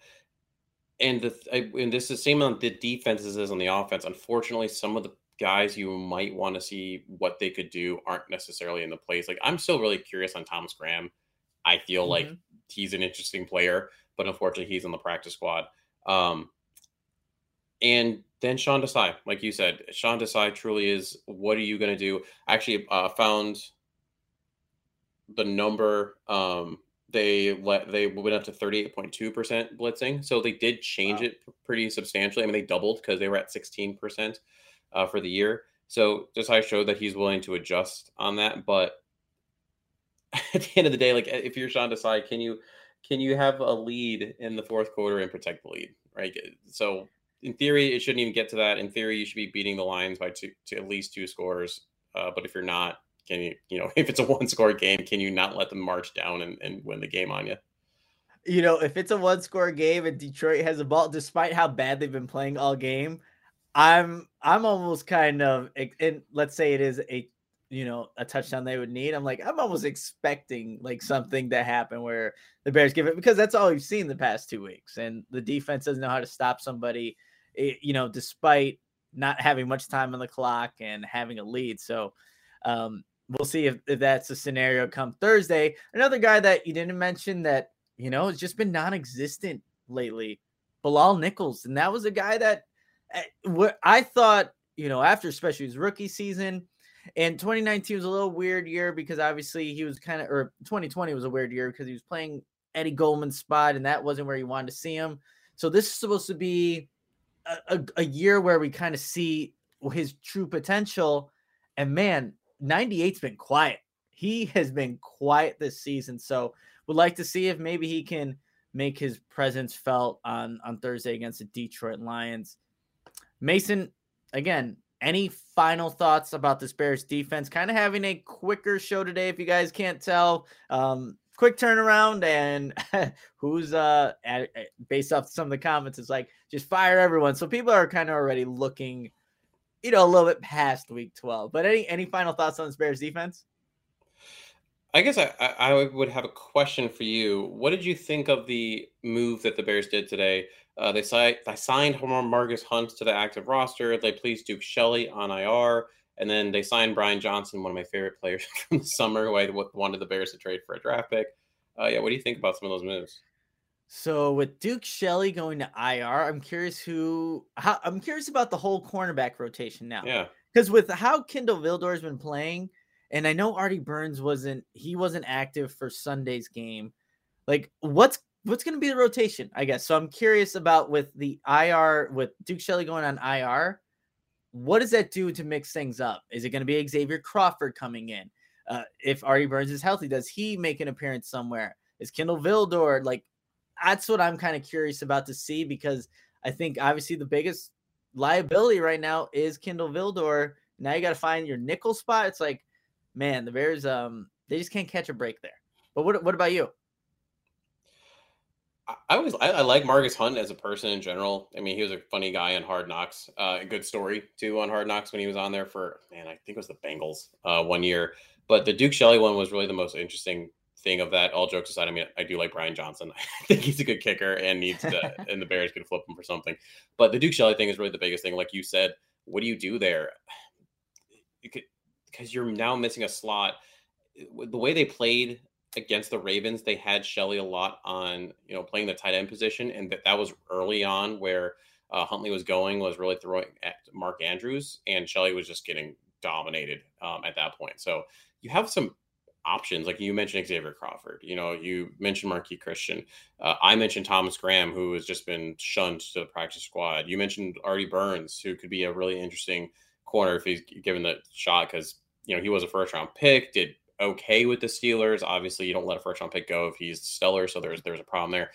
Speaker 3: and the and this is the same on the defenses as on the offense. Unfortunately, some of the guys you might want to see what they could do aren't necessarily in the place. Like I'm still really curious on Thomas Graham. I feel mm-hmm. like he's an interesting player, but unfortunately, he's on the practice squad. Um, and then Sean Desai, like you said, Sean Desai truly is. What are you going to do? I actually uh, found the number. Um, they let they went up to thirty eight point two percent blitzing, so they did change wow. it pretty substantially. I mean, they doubled because they were at sixteen percent uh, for the year. So Desai showed that he's willing to adjust on that. But *laughs* at the end of the day, like if you're Sean Desai, can you can you have a lead in the fourth quarter and protect the lead? Right. So in theory, it shouldn't even get to that. In theory, you should be beating the Lions by two to at least two scores. Uh, but if you're not, can you, you know, *laughs* if it's a one score game, can you not let them march down and, and win the game on you?
Speaker 1: You know, if it's a one score game and Detroit has a ball, despite how bad they've been playing all game, I'm I'm almost kind of and let's say it is a you know a touchdown they would need. I'm like I'm almost expecting like something to happen where the Bears give it because that's all we've seen the past two weeks, and the defense doesn't know how to stop somebody you know, despite not having much time on the clock and having a lead. So um, we'll see if, if that's a scenario come Thursday. Another guy that you didn't mention that, you know, has just been non existent lately, Bilal Nichols. And that was a guy that eh, I thought you know, after especially his rookie season. And 2019 was a little weird year because obviously he was kind of, or 2020 was a weird year because he was playing Eddie Goldman's spot and that wasn't where you wanted to see him. So this is supposed to be a, a, a year where we kind of see his true potential. And man, 98's been quiet. He has been quiet this season. So would like to see if maybe he can make his presence felt on on Thursday against the Detroit Lions. Mason, again, any final thoughts about this Bears defense? Kind of having a quicker show today, if you guys can't tell. Um, quick turnaround, and *laughs* who's uh at, based off some of the comments, it's like just fire everyone. So people are kind of already looking, you know, a little bit past week twelve. But any any final thoughts on this Bears defense?
Speaker 3: I guess I, I would have a question for you. What did you think of the move that the Bears did today? Uh, they, si- they signed Margus Hunt to the active roster. They placed Duke Shelley on IR. And then they signed Brian Johnson, one of my favorite players *laughs* from the summer, who I wanted the Bears to trade for a draft pick. Uh, yeah, what do you think about some of those moves?
Speaker 1: So with Duke Shelley going to IR, I'm curious who. How, I'm curious about the whole cornerback rotation now.
Speaker 3: Yeah,
Speaker 1: because with how Kindle Vildor's been playing, and I know Artie Burns wasn't he wasn't active for Sunday's game. Like what's what's going to be the rotation? I guess so. I'm curious about with the IR with Duke Shelley going on IR. What does that do to mix things up? Is it going to be Xavier Crawford coming in? Uh, if Artie Burns is healthy, does he make an appearance somewhere? Is Kindle Vildor like? That's what I'm kind of curious about to see because I think obviously the biggest liability right now is Kindle Vildor. Now you got to find your nickel spot. It's like man, the Bears um they just can't catch a break there. But what what about you?
Speaker 3: I always I, I, like Margus Hunt as a person in general. I mean, he was a funny guy on Hard Knocks. Uh, a good story too on Hard Knocks when he was on there for man, I think it was the Bengals uh, one year. But the Duke Shelley one was really the most interesting thing of that. All jokes aside, I mean, I do like Brian Johnson. *laughs* I think he's a good kicker and needs to, *laughs* and the Bears could flip him for something. But the Duke Shelley thing is really the biggest thing. Like you said, what do you do there? *sighs* You because you're now missing a slot. The way they played against the Ravens, they had Shelley a lot on, you know, playing the tight end position, and that that was early on where uh, Huntley was going was really throwing at Mark Andrews, and Shelley was just getting dominated um, at that point. So you have some options, like you mentioned Xavier Crawford. You know, you mentioned Marqui Christian. Uh, I mentioned Thomas Graham, who has just been shunned to the practice squad. You mentioned Artie Burns, who could be a really interesting corner if he's given the shot because you know, he was a first round pick, did okay with the Steelers. Obviously, you don't let a first round pick go if he's stellar, so there's there's a problem there.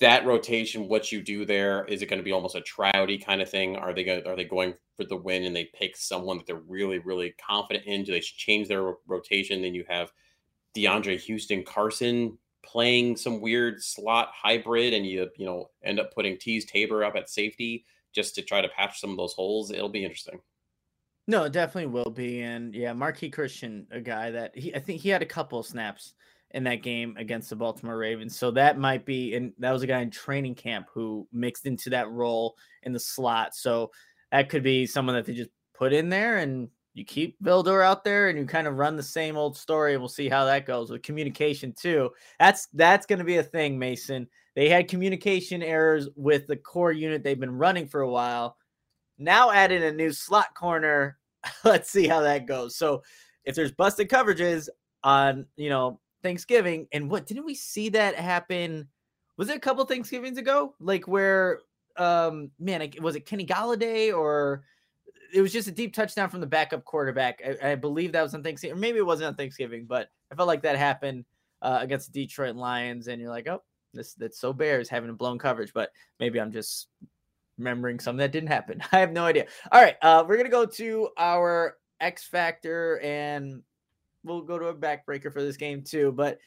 Speaker 3: That rotation, what you do there, is it going to be almost a Trouty kind of thing? Are they going are they going for the win and they pick someone that they're really really confident in? Do they change their rotation? Then you have DeAndre Houston Carson playing some weird slot hybrid, and you you know end up putting Teez Tabor up at safety just to try to patch some of those holes. It'll be interesting.
Speaker 1: No, it definitely will be. And yeah, Marqui Christian, a guy that he I think he had a couple snaps in that game against the Baltimore Ravens. So that might be and that was a guy in training camp who mixed into that role in the slot. So that could be someone that they just put in there and you keep Vildor out there and you kind of run the same old story and we'll see how that goes with communication too. That's that's going to be a thing, Mason. They had communication errors with the core unit they've been running for a while now add in a new slot corner. *laughs* Let's see how that goes. So if there's busted coverages on, you know, Thanksgiving, and what didn't we see that happen? Was it a couple Thanksgivings ago? Like where um man, was it Kenny Golladay or it was just a deep touchdown from the backup quarterback. I, I, believe that was on Thanksgiving, or maybe it wasn't on Thanksgiving, but I felt like that happened uh, against the Detroit Lions, and you're like, oh, this that's so Bears having a blown coverage, but maybe I'm just remembering something that didn't happen. *laughs* I have no idea. All right, uh, we're gonna go to our X Factor, and we'll go to a backbreaker for this game too. But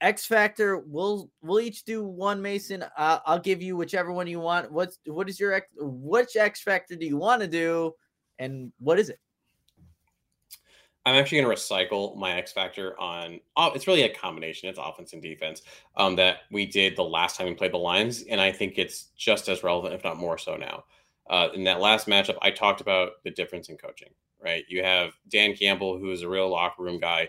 Speaker 1: X Factor, we'll we'll each do one. Mason, uh, I'll give you whichever one you want. What's what is your X? Which X Factor do you want to do, and what is it?
Speaker 3: I'm actually going to recycle my X factor on. Oh, it's really a combination. It's offense and defense um, that we did the last time we played the Lions, and I think it's just as relevant, if not more so now. Uh, in that last matchup, I talked about the difference in coaching. Right, you have Dan Campbell, who is a real locker room guy,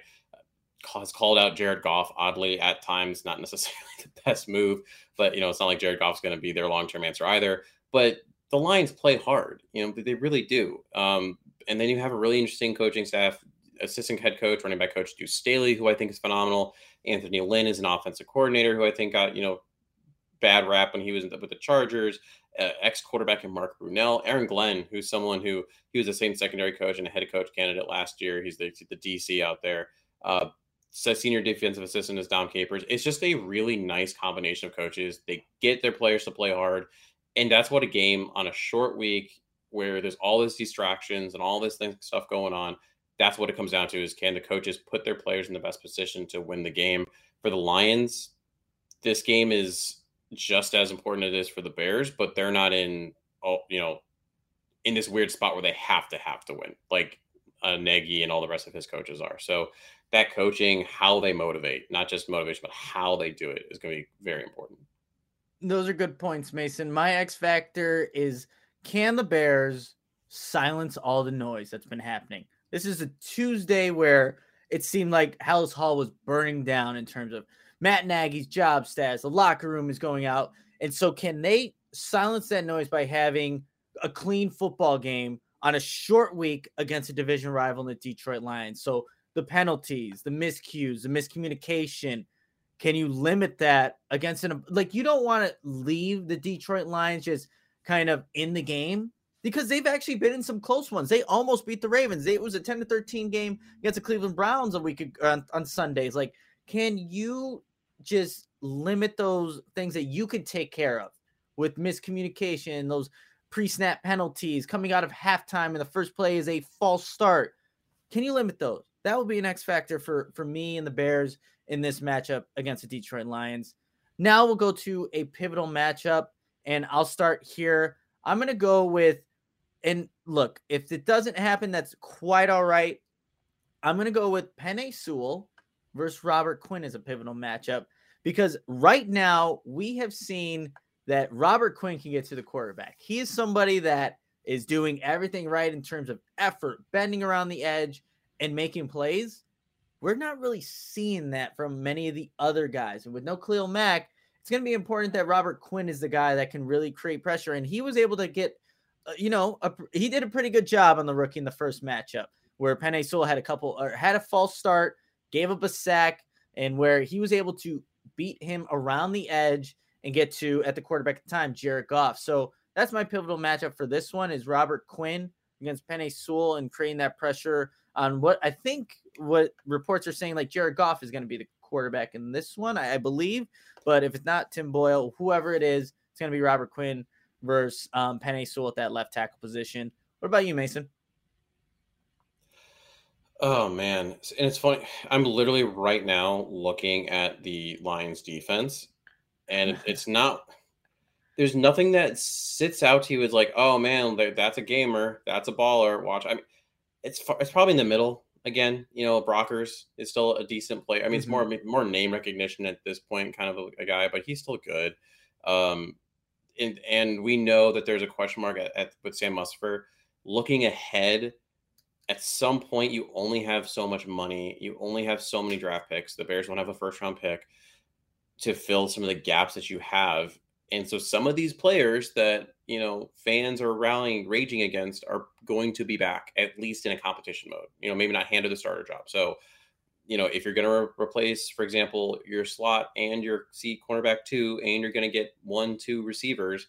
Speaker 3: has called out Jared Goff oddly at times, not *laughs* necessarily the best move, but you know it's not like Jared Goff's going to be their long term answer either. But the Lions play hard. You know, they really do. Um, and then you have a really interesting coaching staff, assistant head coach, running back coach Deuce Staley, who I think is phenomenal. Anthony Lynn is an offensive coordinator who I think got, you know, bad rap when he was with the Chargers. Uh, ex quarterback in Mark Brunell, Aaron Glenn, who's someone who he was the same secondary coach and a head coach candidate last year. He's the, the DC out there. Uh, senior defensive assistant is Dom Capers. It's just a really nice combination of coaches. They get their players to play hard. And that's what a game on a short week where there's all these distractions and all this thing, stuff going on. That's what it comes down to is can the coaches put their players in the best position to win the game? For the Lions, this game is just as important as it is for the Bears, but they're not in oh, you know, in this weird spot where they have to have to win, like uh, Nagy and all the rest of his coaches are. So that coaching, how they motivate, not just motivation, but how they do it is going to be very important.
Speaker 1: Those are good points, Mason. My X factor is can the Bears silence all the noise that's been happening? This is a Tuesday where it seemed like Halas Hall was burning down in terms of Matt Nagy's job status. The locker room is going out. And so, can they silence that noise by having a clean football game on a short week against a division rival in the Detroit Lions? So, the penalties, the miscues, the miscommunication, can you limit that against an like you don't want to leave the Detroit Lions just kind of in the game because they've actually been in some close ones. They almost beat the Ravens. They, it was a 10 to 13 game against the Cleveland Browns a week on, on Sundays. Like, can you just limit those things that you can take care of with miscommunication, those pre-snap penalties coming out of halftime and the first play is a false start? Can you limit those? That would be an X factor for for me and the Bears in this matchup against the Detroit Lions. Now we'll go to a pivotal matchup, and I'll start here. I'm going to go with, and look, if it doesn't happen, that's quite all right. I'm going to go with Penei Sewell versus Robert Quinn as a pivotal matchup because right now we have seen that Robert Quinn can get to the quarterback. He is somebody that is doing everything right in terms of effort, bending around the edge, and making plays. We're not really seeing that from many of the other guys. And with no Khalil Mack, it's going to be important that Robert Quinn is the guy that can really create pressure. And he was able to get, Uh, you know, a, he did a pretty good job on the rookie in the first matchup where Penei Sewell had a couple or had a false start, gave up a sack, and where he was able to beat him around the edge and get to at the quarterback at the time, Jared Goff. So that's my pivotal matchup for this one is Robert Quinn against Penei Sewell and creating that pressure on what I think what reports are saying like Jared Goff is going to be the quarterback in this one, I, I, believe. But if it's not Tim Boyle, whoever it is, it's going to be Robert Quinn versus um, Penei Sewell at that left tackle position. What about you, Mason?
Speaker 3: Oh man, and it's funny. I'm literally right now looking at the Lions defense, and *laughs* it's not. There's nothing that sits out to you as like, oh man, that's a gamer, that's a baller. Watch, I mean, it's it's probably in the middle again. You know, Brockers is still a decent player. I mean, mm-hmm. it's more more name recognition at this point, kind of a, a guy, but he's still good. Um, and and we know that there's a question mark at, at with Sam Mustipher. Looking ahead, at some point you only have so much money. You only have so many draft picks. The Bears won't have a first round pick to fill some of the gaps that you have. And so some of these players that you know fans are rallying raging against are going to be back at least in a competition mode you know maybe not handed the starter job so you know if you're going to re- replace for example your slot and your c cornerback two and you're going to get one two receivers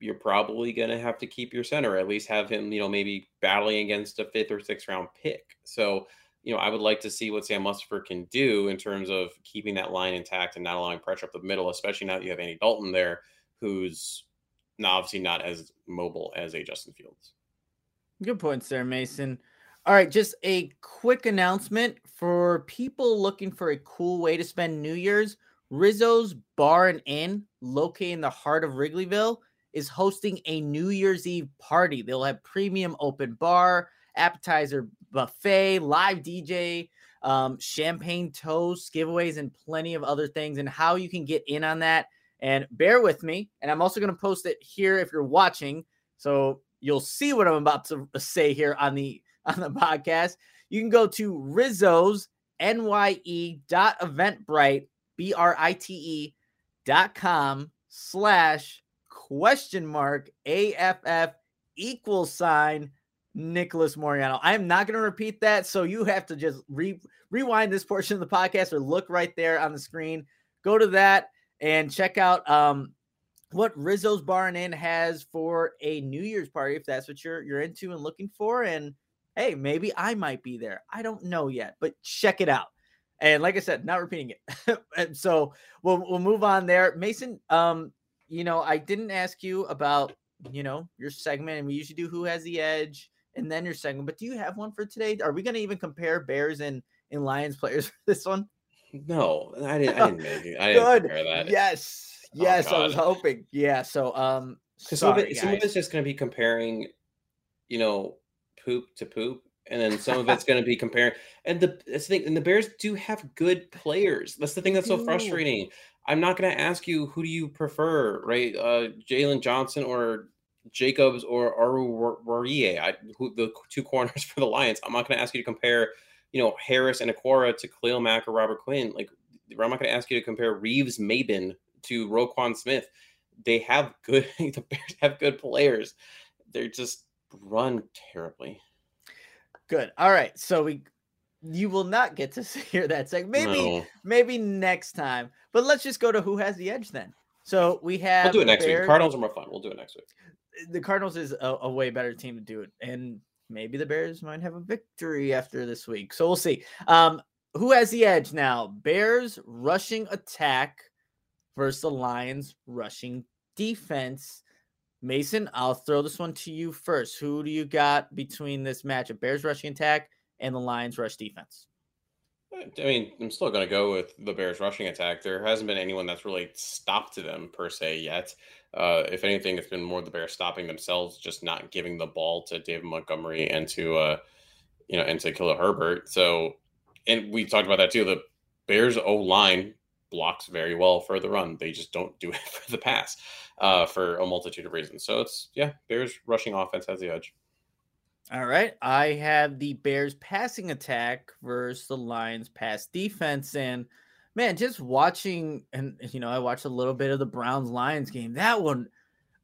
Speaker 3: you're probably going to have to keep your center at least have him you know maybe battling against a fifth or sixth round pick so you know i would like to see what sam Mustipher can do in terms of keeping that line intact and not allowing pressure up the middle especially now that you have andy dalton there who's now obviously not as mobile as a Justin Fields.
Speaker 1: Good points there, Mason. All right, just a quick announcement for people looking for a cool way to spend New Year's. Rizzo's Bar and Inn, located in the heart of Wrigleyville, is hosting a New Year's Eve party. They'll have premium open bar, appetizer buffet, live DJ, um, champagne toast, giveaways, and plenty of other things. And how you can get in on that and bear with me. And I'm also going to post it here if you're watching. So you'll see what I'm about to say here on the on the podcast. You can go to Rizzo's NYE dot Eventbrite, B R I T E dot com slash question mark AFF equal sign Nicholas Moreano. I'm not going to repeat that. So you have to just re- rewind this portion of the podcast or look right there on the screen. Go to that and check out um, what Rizzo's Bar and Inn has for a New Year's party, if that's what you're you're into and looking for. And hey, maybe I might be there. I don't know yet, but check it out. And like I said, not repeating it. *laughs* And so we'll we'll move on there. Mason, um, you know, I didn't ask you about you know your segment, and we usually do who has the edge and then your segment. But do you have one for today? Are we going to even compare Bears and and Lions players *laughs* for this one?
Speaker 3: No, I didn't. I didn't make it. I didn't compare that.
Speaker 1: Yes, oh, yes, oh, I was hoping. Yeah. So um,
Speaker 3: some of, it, some of it's just going to be comparing, you know, poop to poop, and then some of it's *laughs* going to be comparing. And the that's the thing. And the Bears do have good players. That's the thing that's so frustrating. I'm not going to ask you who do you prefer, right? Uh, Jaylon Johnson or Jacobs or Aru Warie, who the two corners *laughs* for the Lions. I'm not going to ask you to compare, you know, Harris and Okwara to Khalil Mack or Robert Quinn. Like, I'm not going to ask you to compare Reeves Maybin to Roquan Smith. They have good. *laughs* The Bears have good players. They're just run terribly.
Speaker 1: Good. All right. So we you will not get to *laughs* hear that segment. Maybe no. maybe next time. But let's just go to who has the edge then. So we have
Speaker 3: We'll do it next Bears. week. Cardinals are more fun. We'll do it next week.
Speaker 1: The Cardinals is a, a, way better team to do it. And maybe the Bears might have a victory after this week. So we'll see. Um, who has the edge now? Bears rushing attack versus the Lions rushing defense. Mason, I'll throw this one to you first. Who do you got between this matchup? Bears rushing attack and the Lions rush defense?
Speaker 3: I mean, I'm still going to go with the Bears rushing attack. There hasn't been anyone that's really stopped them per se yet. Uh, if anything, it's been more the Bears stopping themselves, just not giving the ball to David Montgomery and to, uh, you know, and to Khalil Herbert. So, and we talked about that too. The Bears O line blocks very well for the run. They just don't do *laughs* it for the pass uh, for a multitude of reasons. So it's yeah, Bears rushing offense has the edge.
Speaker 1: All right. I have the Bears passing attack versus the Lions pass defense. And man, just watching, and you know, I watched a little bit of the Browns Lions game. That one,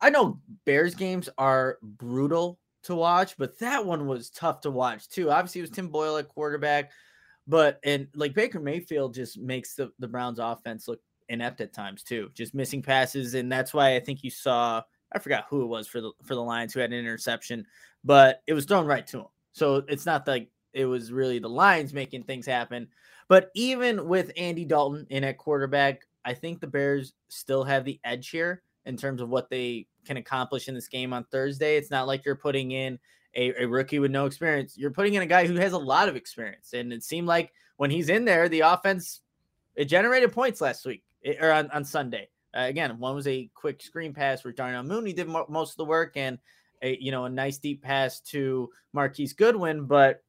Speaker 1: I know Bears games are brutal to watch, but that one was tough to watch too. Obviously, it was Tim Boyle at quarterback, but and like Baker Mayfield just makes the, the Browns offense look inept at times too, just missing passes. And that's why I think you saw I forgot who it was for the for the Lions who had an interception, but it was thrown right to him. So it's not like it was really the Lions making things happen. But even with Andy Dalton in at quarterback, I think the Bears still have the edge here in terms of what they can accomplish in this game on Thursday. It's not like you're putting in a, a rookie with no experience. You're putting in a guy who has a lot of experience. And it seemed like when he's in there, the offense it generated points last week eh, or on, on Sunday. Uh, again, one was a quick screen pass where Darnell Mooney did mo- most of the work, and a you know a nice deep pass to Marquise Goodwin. But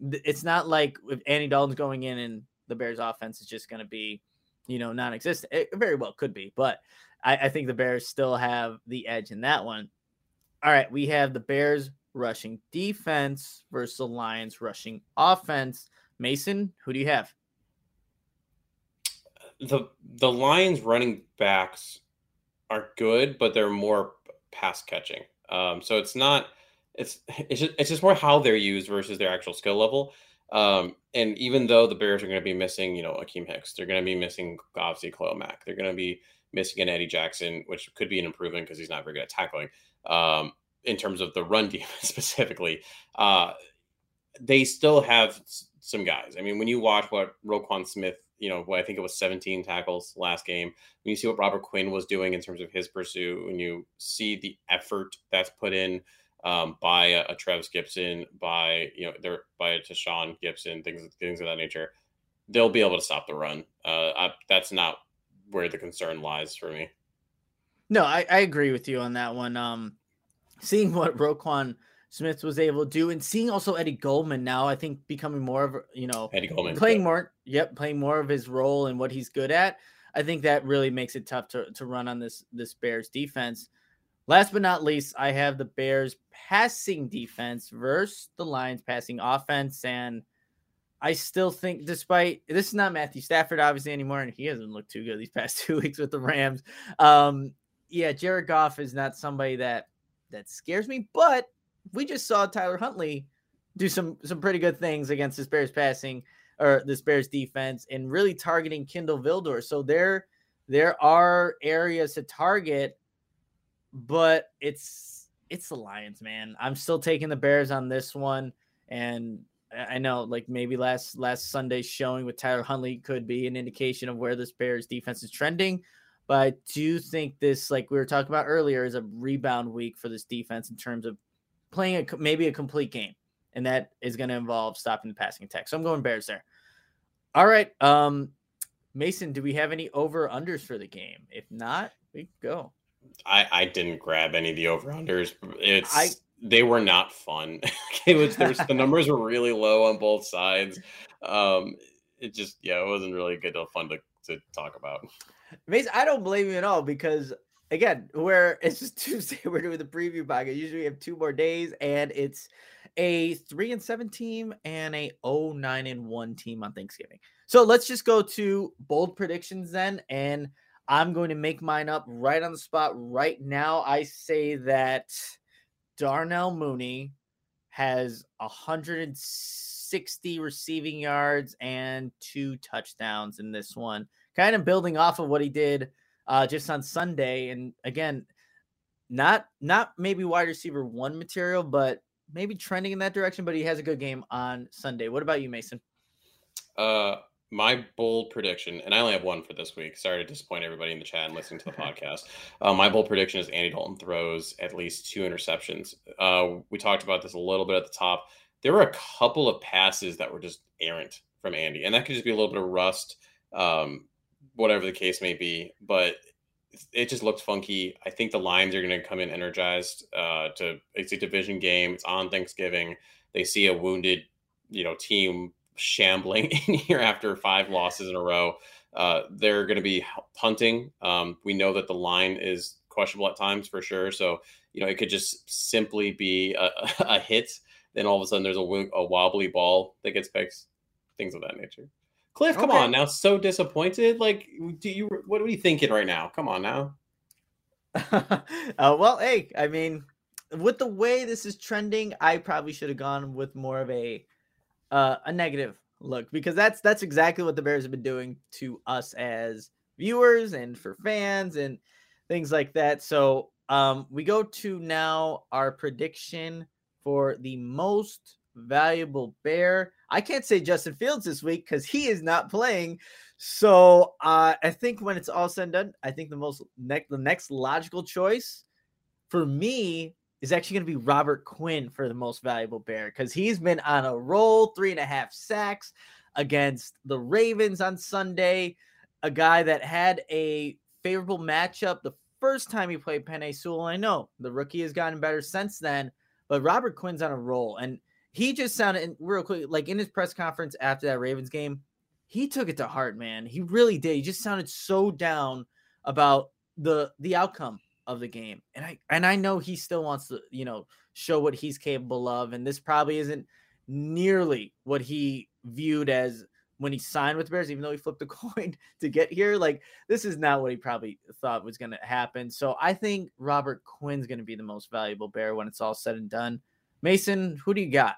Speaker 1: th- it's not like if Andy Dalton's going in and the Bears' offense is just going to be, you know, non-existent. It very well could be, but I, I think the Bears still have the edge in that one. All right, we have the Bears rushing defense versus the Lions rushing offense. Mason, who do you have?
Speaker 3: the the Lions running backs are good, but they're more pass catching. Um, so it's not it's it's just, it's just more how they're used versus their actual skill level. Um, and even though the Bears are going to be missing, you know, Akiem Hicks, they're going to be missing obviously Khalil Mack. They're going to be missing an Eddie Jackson, which could be an improvement because he's not very good at tackling. Um, in terms of the run *laughs* defense specifically, uh, they still have some guys. I mean, when you watch what Roquan Smith you know, what I think it was 17 tackles last game. When you see what Robert Quinn was doing in terms of his pursuit, when you see the effort that's put in um, by a, a Trevis Gipson, by you know, there by a Tashaun Gipson, things things of that nature, they'll be able to stop the run. Uh, I, that's not where the concern lies for me.
Speaker 1: No, I, I agree with you on that one. Um, seeing what Roquan – Smith was able to do, and seeing also Eddie Goldman now, I think becoming more of you know
Speaker 3: Eddie Goldman
Speaker 1: playing good. more, yep, playing more of his role and what he's good at. I think that really makes it tough to to run on this this Bears defense. Last but not least, I have the Bears passing defense versus the Lions passing offense, and I still think, despite this is not Matthew Stafford obviously anymore, and he hasn't looked too good these past *laughs* two weeks with the Rams. Um, yeah, Jared Goff is not somebody that that scares me, but we just saw Tyler Huntley do some some pretty good things against this Bears passing or this Bears defense and really targeting Kindle Vildor. So there there are areas to target, but it's it's the Lions, man. I'm still taking the Bears on this one. And I know like maybe last last Sunday's showing with Tyler Huntley could be an indication of where this Bears defense is trending. But I do think this, like we were talking about earlier, is a rebound week for this defense in terms of playing a maybe a complete game, and that is going to involve stopping the passing attack. So I'm going Bears there. All right, um, Mason, do we have any over unders for the game? If not, we go.
Speaker 3: I I didn't grab any of the over unders. It's I, they were not fun. *laughs* it was there's the numbers were really low on both sides. Um, it just yeah, it wasn't really good or fun to to talk about.
Speaker 1: Mason, I don't blame you at all because again, where *laughs* it's just Tuesday, we're doing the preview podcast. Usually we have two more days, and it's a three and seven team and a 0 9 and one team on Thanksgiving. So let's just go to bold predictions then. And I'm going to make mine up right on the spot right now. I say that Darnell Mooney has 160 receiving yards and two touchdowns in this one kind of building off of what he did uh, just on Sunday. And again, not not maybe wide receiver one material, but maybe trending in that direction. But he has a good game on Sunday. What about you, Mason?
Speaker 3: Uh, my bold prediction, and I only have one for this week. Sorry to disappoint everybody in the chat and listening to the *laughs* podcast. Uh, my bold prediction is Andy Dalton throws at least two interceptions. Uh, we talked about this a little bit at the top. There were a couple of passes that were just errant from Andy, and that could just be a little bit of rust. Um, whatever the case may be. But it just looked funky. I think the Lions are going to come in energized. Uh, to it's a division game. It's on Thanksgiving. They see a wounded, you know, team shambling in *laughs* here after five losses in a row. Uh, they're going to be punting. Um, we know that the line is questionable at times for sure. So you know, it could just simply be a, *laughs* a hit. Then all of a sudden, there's a, a wobbly ball that gets picked. Things of that nature. Cliff, come okay. on now. So disappointed. Like, do you? What are you thinking right now? Come on now. *laughs*
Speaker 1: uh, well, hey, I mean, with the way this is trending, I probably should have gone with more of a uh, a negative look because that's that's exactly what the Bears have been doing to us as viewers and for fans and things like that. So um, we go to now our prediction for the most valuable bear. I can't say Justin Fields this week because he is not playing. So uh, I think when it's all said and done, I think the most next the next logical choice for me is actually going to be Robert Quinn for the most valuable bear because he's been on a roll, three and a half sacks against the Ravens on Sunday. A guy that had a favorable matchup the first time he played Penei Sewell. I know the rookie has gotten better since then, but Robert Quinn's on a roll and he just sounded real quick, like in his press conference after that Ravens game, he took it to heart, man. He really did. He just sounded so down about the the outcome of the game. And I and I know he still wants to, you know, show what he's capable of. And this probably isn't nearly what he viewed as when he signed with the Bears, even though he flipped a *laughs* coin to get here. Like this is not what he probably thought was gonna happen. So I think Robert Quinn's gonna be the most valuable bear when it's all said and done. Mason, who do you got?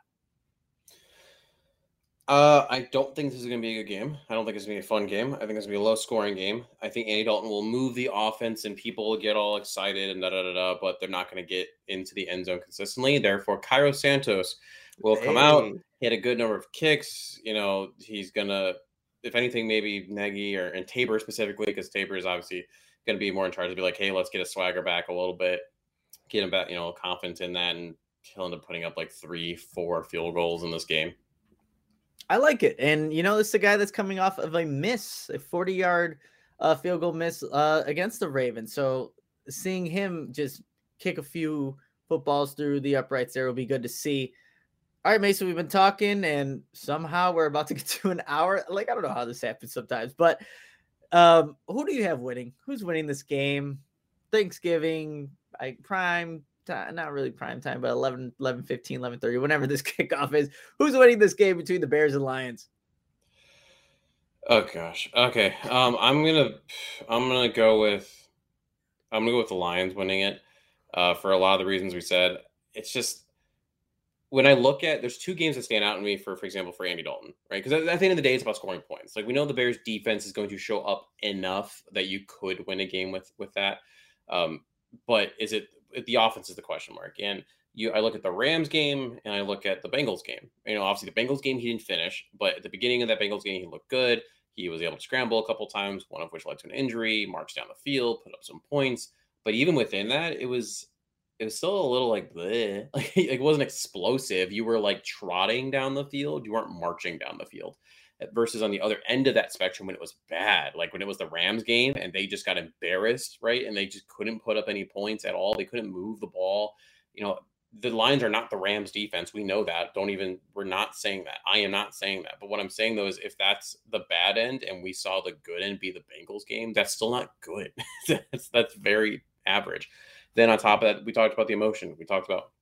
Speaker 3: Uh, I don't think this is going to be a good game. I don't think it's going to be a fun game. I think it's going to be a low scoring game. I think Andy Dalton will move the offense and people will get all excited and da da da da, but they're not going to get into the end zone consistently. Therefore, Cairo Santos will come hey. out, hit a good number of kicks. You know, he's going to, if anything, maybe Nagy or and Tabor specifically, because Tabor is obviously going to be more in charge to be like, hey, let's get a swagger back a little bit, get him back, you know, confident in that, and he'll end up putting up like three, four field goals in this game.
Speaker 1: I like it. And, you know, this is a guy that's coming off of a miss, a 40 yard uh, field goal miss uh, against the Ravens. So seeing him just kick a few footballs through the uprights there will be good to see. All right, Mason, we've been talking and somehow we're about to *laughs* get to an hour. Like, I don't know how this happens sometimes, but um, who do you have winning? Who's winning this game? Thanksgiving, like prime time, not really prime time, but 11, 11, 15, 11, 30, whenever this *laughs* kickoff is. Who's winning this game between the Bears and Lions?
Speaker 3: Oh gosh. Okay. Um, I'm gonna I'm gonna go with I'm gonna go with the Lions winning it uh, for a lot of the reasons we said. It's just when I look at there's two games that stand out to me for for example for Andy Dalton, right? Because at, at the end of the day, it's about scoring points. Like we know the Bears defense is going to show up enough that you could win a game with with that. Um, but is it the offense is the question mark? And you I look at the Rams game and I look at the Bengals game. You know, obviously the Bengals game he didn't finish, but at the beginning of that Bengals game he looked good. He was able to scramble a couple times, one of which led to an injury, Marched down the field, put up some points. But even within that, it was it was still a little like bleh. *laughs* like it wasn't explosive. You were like trotting down the field. You weren't marching down the field. Versus on the other end of that spectrum when it was bad, like when it was the Rams game and they just got embarrassed, right? And they just couldn't put up any points at all. They couldn't move the ball. You know, the Lions are not the Rams defense. We know that. Don't even, we're not saying that. I am not saying that. But what I'm saying though is if that's the bad end and we saw the good end be the Bengals game, that's still not good. *laughs* that's, that's very average. Then on top of that, we talked about the emotion. We talked about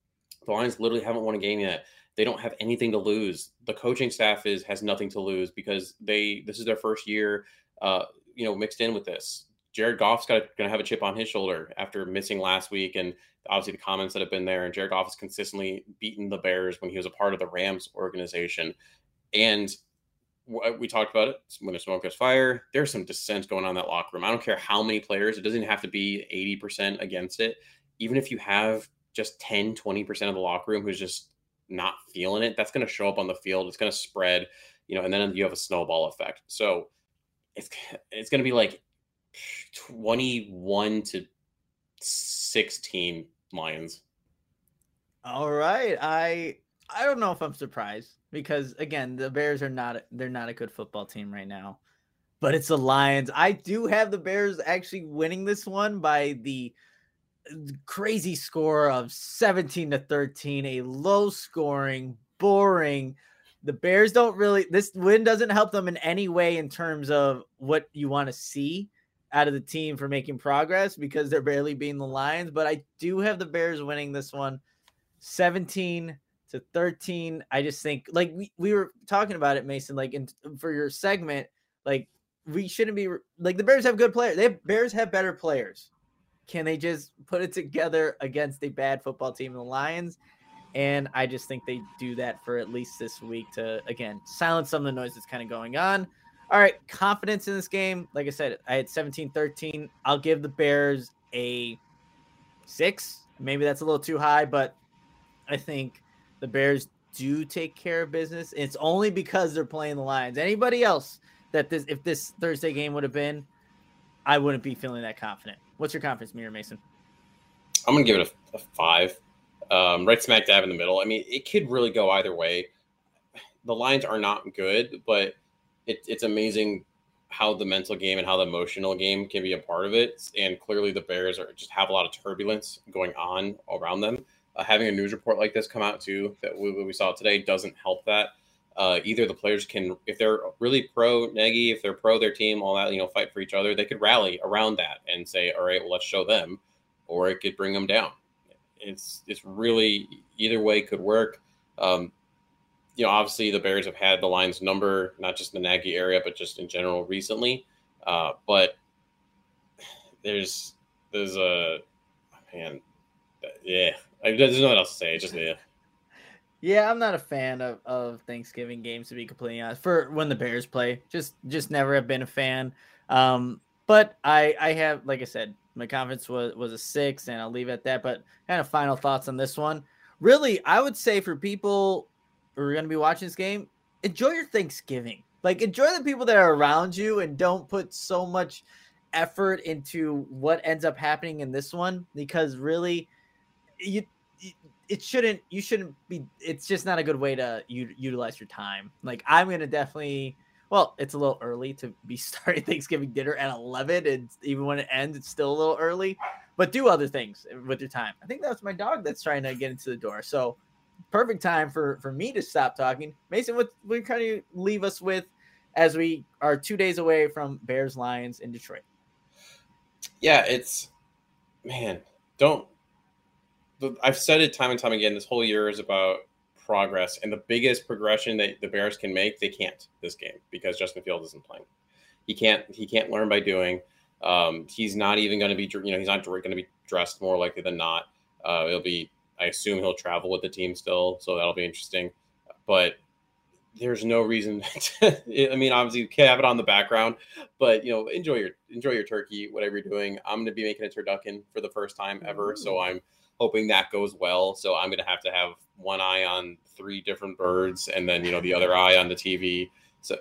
Speaker 3: the Lions literally haven't won a game yet. They don't have anything to lose. The coaching staff is has nothing to lose because they this is their first year uh, you know, mixed in with this. Jared Goff's got going to have a chip on his shoulder after missing last week, and obviously the comments that have been there. And Jared Goff has consistently beaten the Bears when he was a part of the Rams organization. And we talked about it when the smoke is fire. There's some dissent going on in that locker room. I don't care how many players, it doesn't have to be 80% against it. Even if you have just 10, 20% of the locker room who's just not feeling it, that's going to show up on the field. It's going to spread, you know, and then you have a snowball effect. So it's it's going to be like 21 to 16 Lions.
Speaker 1: All right. I I don't know if I'm surprised because again, the Bears are not they're not a good football team right now. But it's the Lions. I do have the Bears actually winning this one by the crazy score of 17 to 13, a low scoring, boring. The Bears don't really this win doesn't help them in any way in terms of what you want to see out of the team for making progress because they're barely beating the Lions. But I do have the Bears winning this one 17 to 13. I just think, like, we, we were talking about it, Mason, like, in, for your segment, like, we shouldn't be like the Bears have good players. They have Bears have better players. Can they just put it together against a bad football team, the Lions? And I just think they do that for at least this week to again silence some of the noise that's kind of going on. All right, confidence in this game. Like I said, I had 17 13. I'll give the Bears a six. Maybe that's a little too high, but I think the Bears do take care of business. It's only because they're playing the Lions. Anybody else that this, if this Thursday game would have been, I wouldn't be feeling that confident. What's your confidence, Mirror Mason?
Speaker 3: I'm gonna give it a, a five, um, right smack dab in the middle. I mean, it could really go either way. The Lions are not good, but it, it's amazing how the mental game and how the emotional game can be a part of it. And clearly, the Bears are just have a lot of turbulence going on around them. Uh, having a news report like this come out too that we, we saw today doesn't help that. Uh, either the players can, if they're really pro Nagy, if they're pro their team, all that, you know, fight for each other, they could rally around that and say, all right, well, let's show them, or it could bring them down. It's it's really either way could work. Um, you know, obviously the Bears have had the Lions number, not just in the Nagy area, but just in general recently. Uh, but there's there's a man, yeah. There's nothing else to say. It's just yeah.
Speaker 1: Yeah, I'm not a fan of, of Thanksgiving games to be completely honest. For when the Bears play, just just never have been a fan. Um, but I I have like I said, my confidence was was a six, and I'll leave it at that. But kind of final thoughts on this one. Really, I would say for people who are going to be watching this game, enjoy your Thanksgiving. Like enjoy the people that are around you, and don't put so much effort into what ends up happening in this one because really, you it shouldn't you shouldn't be it's just not a good way to u- utilize your time. Like i'm gonna definitely well it's a little early to be *laughs* starting thanksgiving dinner at 11 and even when it ends it's still a little early. But do other things with your time. I think that's my dog that's trying to get into the door. So perfect time for for me to stop talking. Mason what what kind of leave us with as we are two days away from bears lions in detroit?
Speaker 3: Yeah it's man don't I've said it time and time again. This whole year is about progress, and the biggest progression that the Bears can make, they can't this game because Justin Fields isn't playing. He can't. He can't learn by doing. Um, he's not even going to be, you know, he's not going to be dressed more likely than not. Uh, it'll be, I assume he'll travel with the team still, so that'll be interesting. But there's no reason. *laughs* To, I mean, obviously you can have it on the background, but you know, enjoy your enjoy your turkey, whatever you're doing. I'm going to be making a turducken for the first time ever, so I'm hoping that goes well. So I'm going to have to have one eye on three different birds, and then you know the other eye on the TV. So,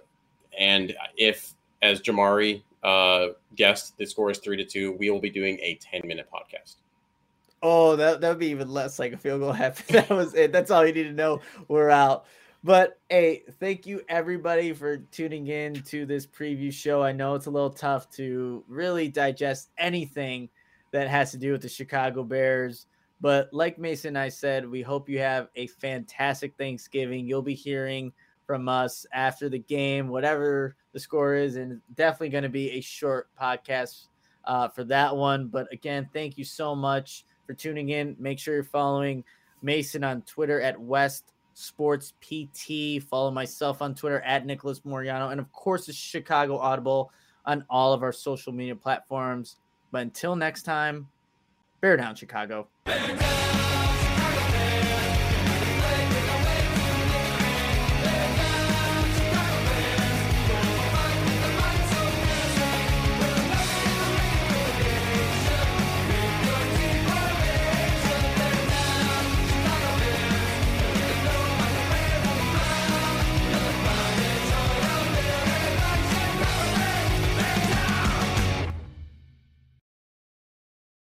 Speaker 3: and if as Jamari uh, guessed, the score is three to two, we will be doing a 10 minute podcast.
Speaker 1: Oh, that that would be even less like a field goal half. *laughs* That was it. That's all you need to know. We're out. But hey, thank you everybody for tuning in to this preview show. I know it's a little tough to really digest anything that has to do with the Chicago Bears. But like Mason I said, we hope you have a fantastic Thanksgiving. You'll be hearing from us after the game, whatever the score is, and definitely going to be a short podcast uh, for that one. But again, thank you so much for tuning in. Make sure you're following Mason on Twitter at West Sports PT. Follow myself on Twitter at Nicholas Moreano. And of course, the Chicago Audible on all of our social media platforms. But until next time, bear down, Chicago. Bear down!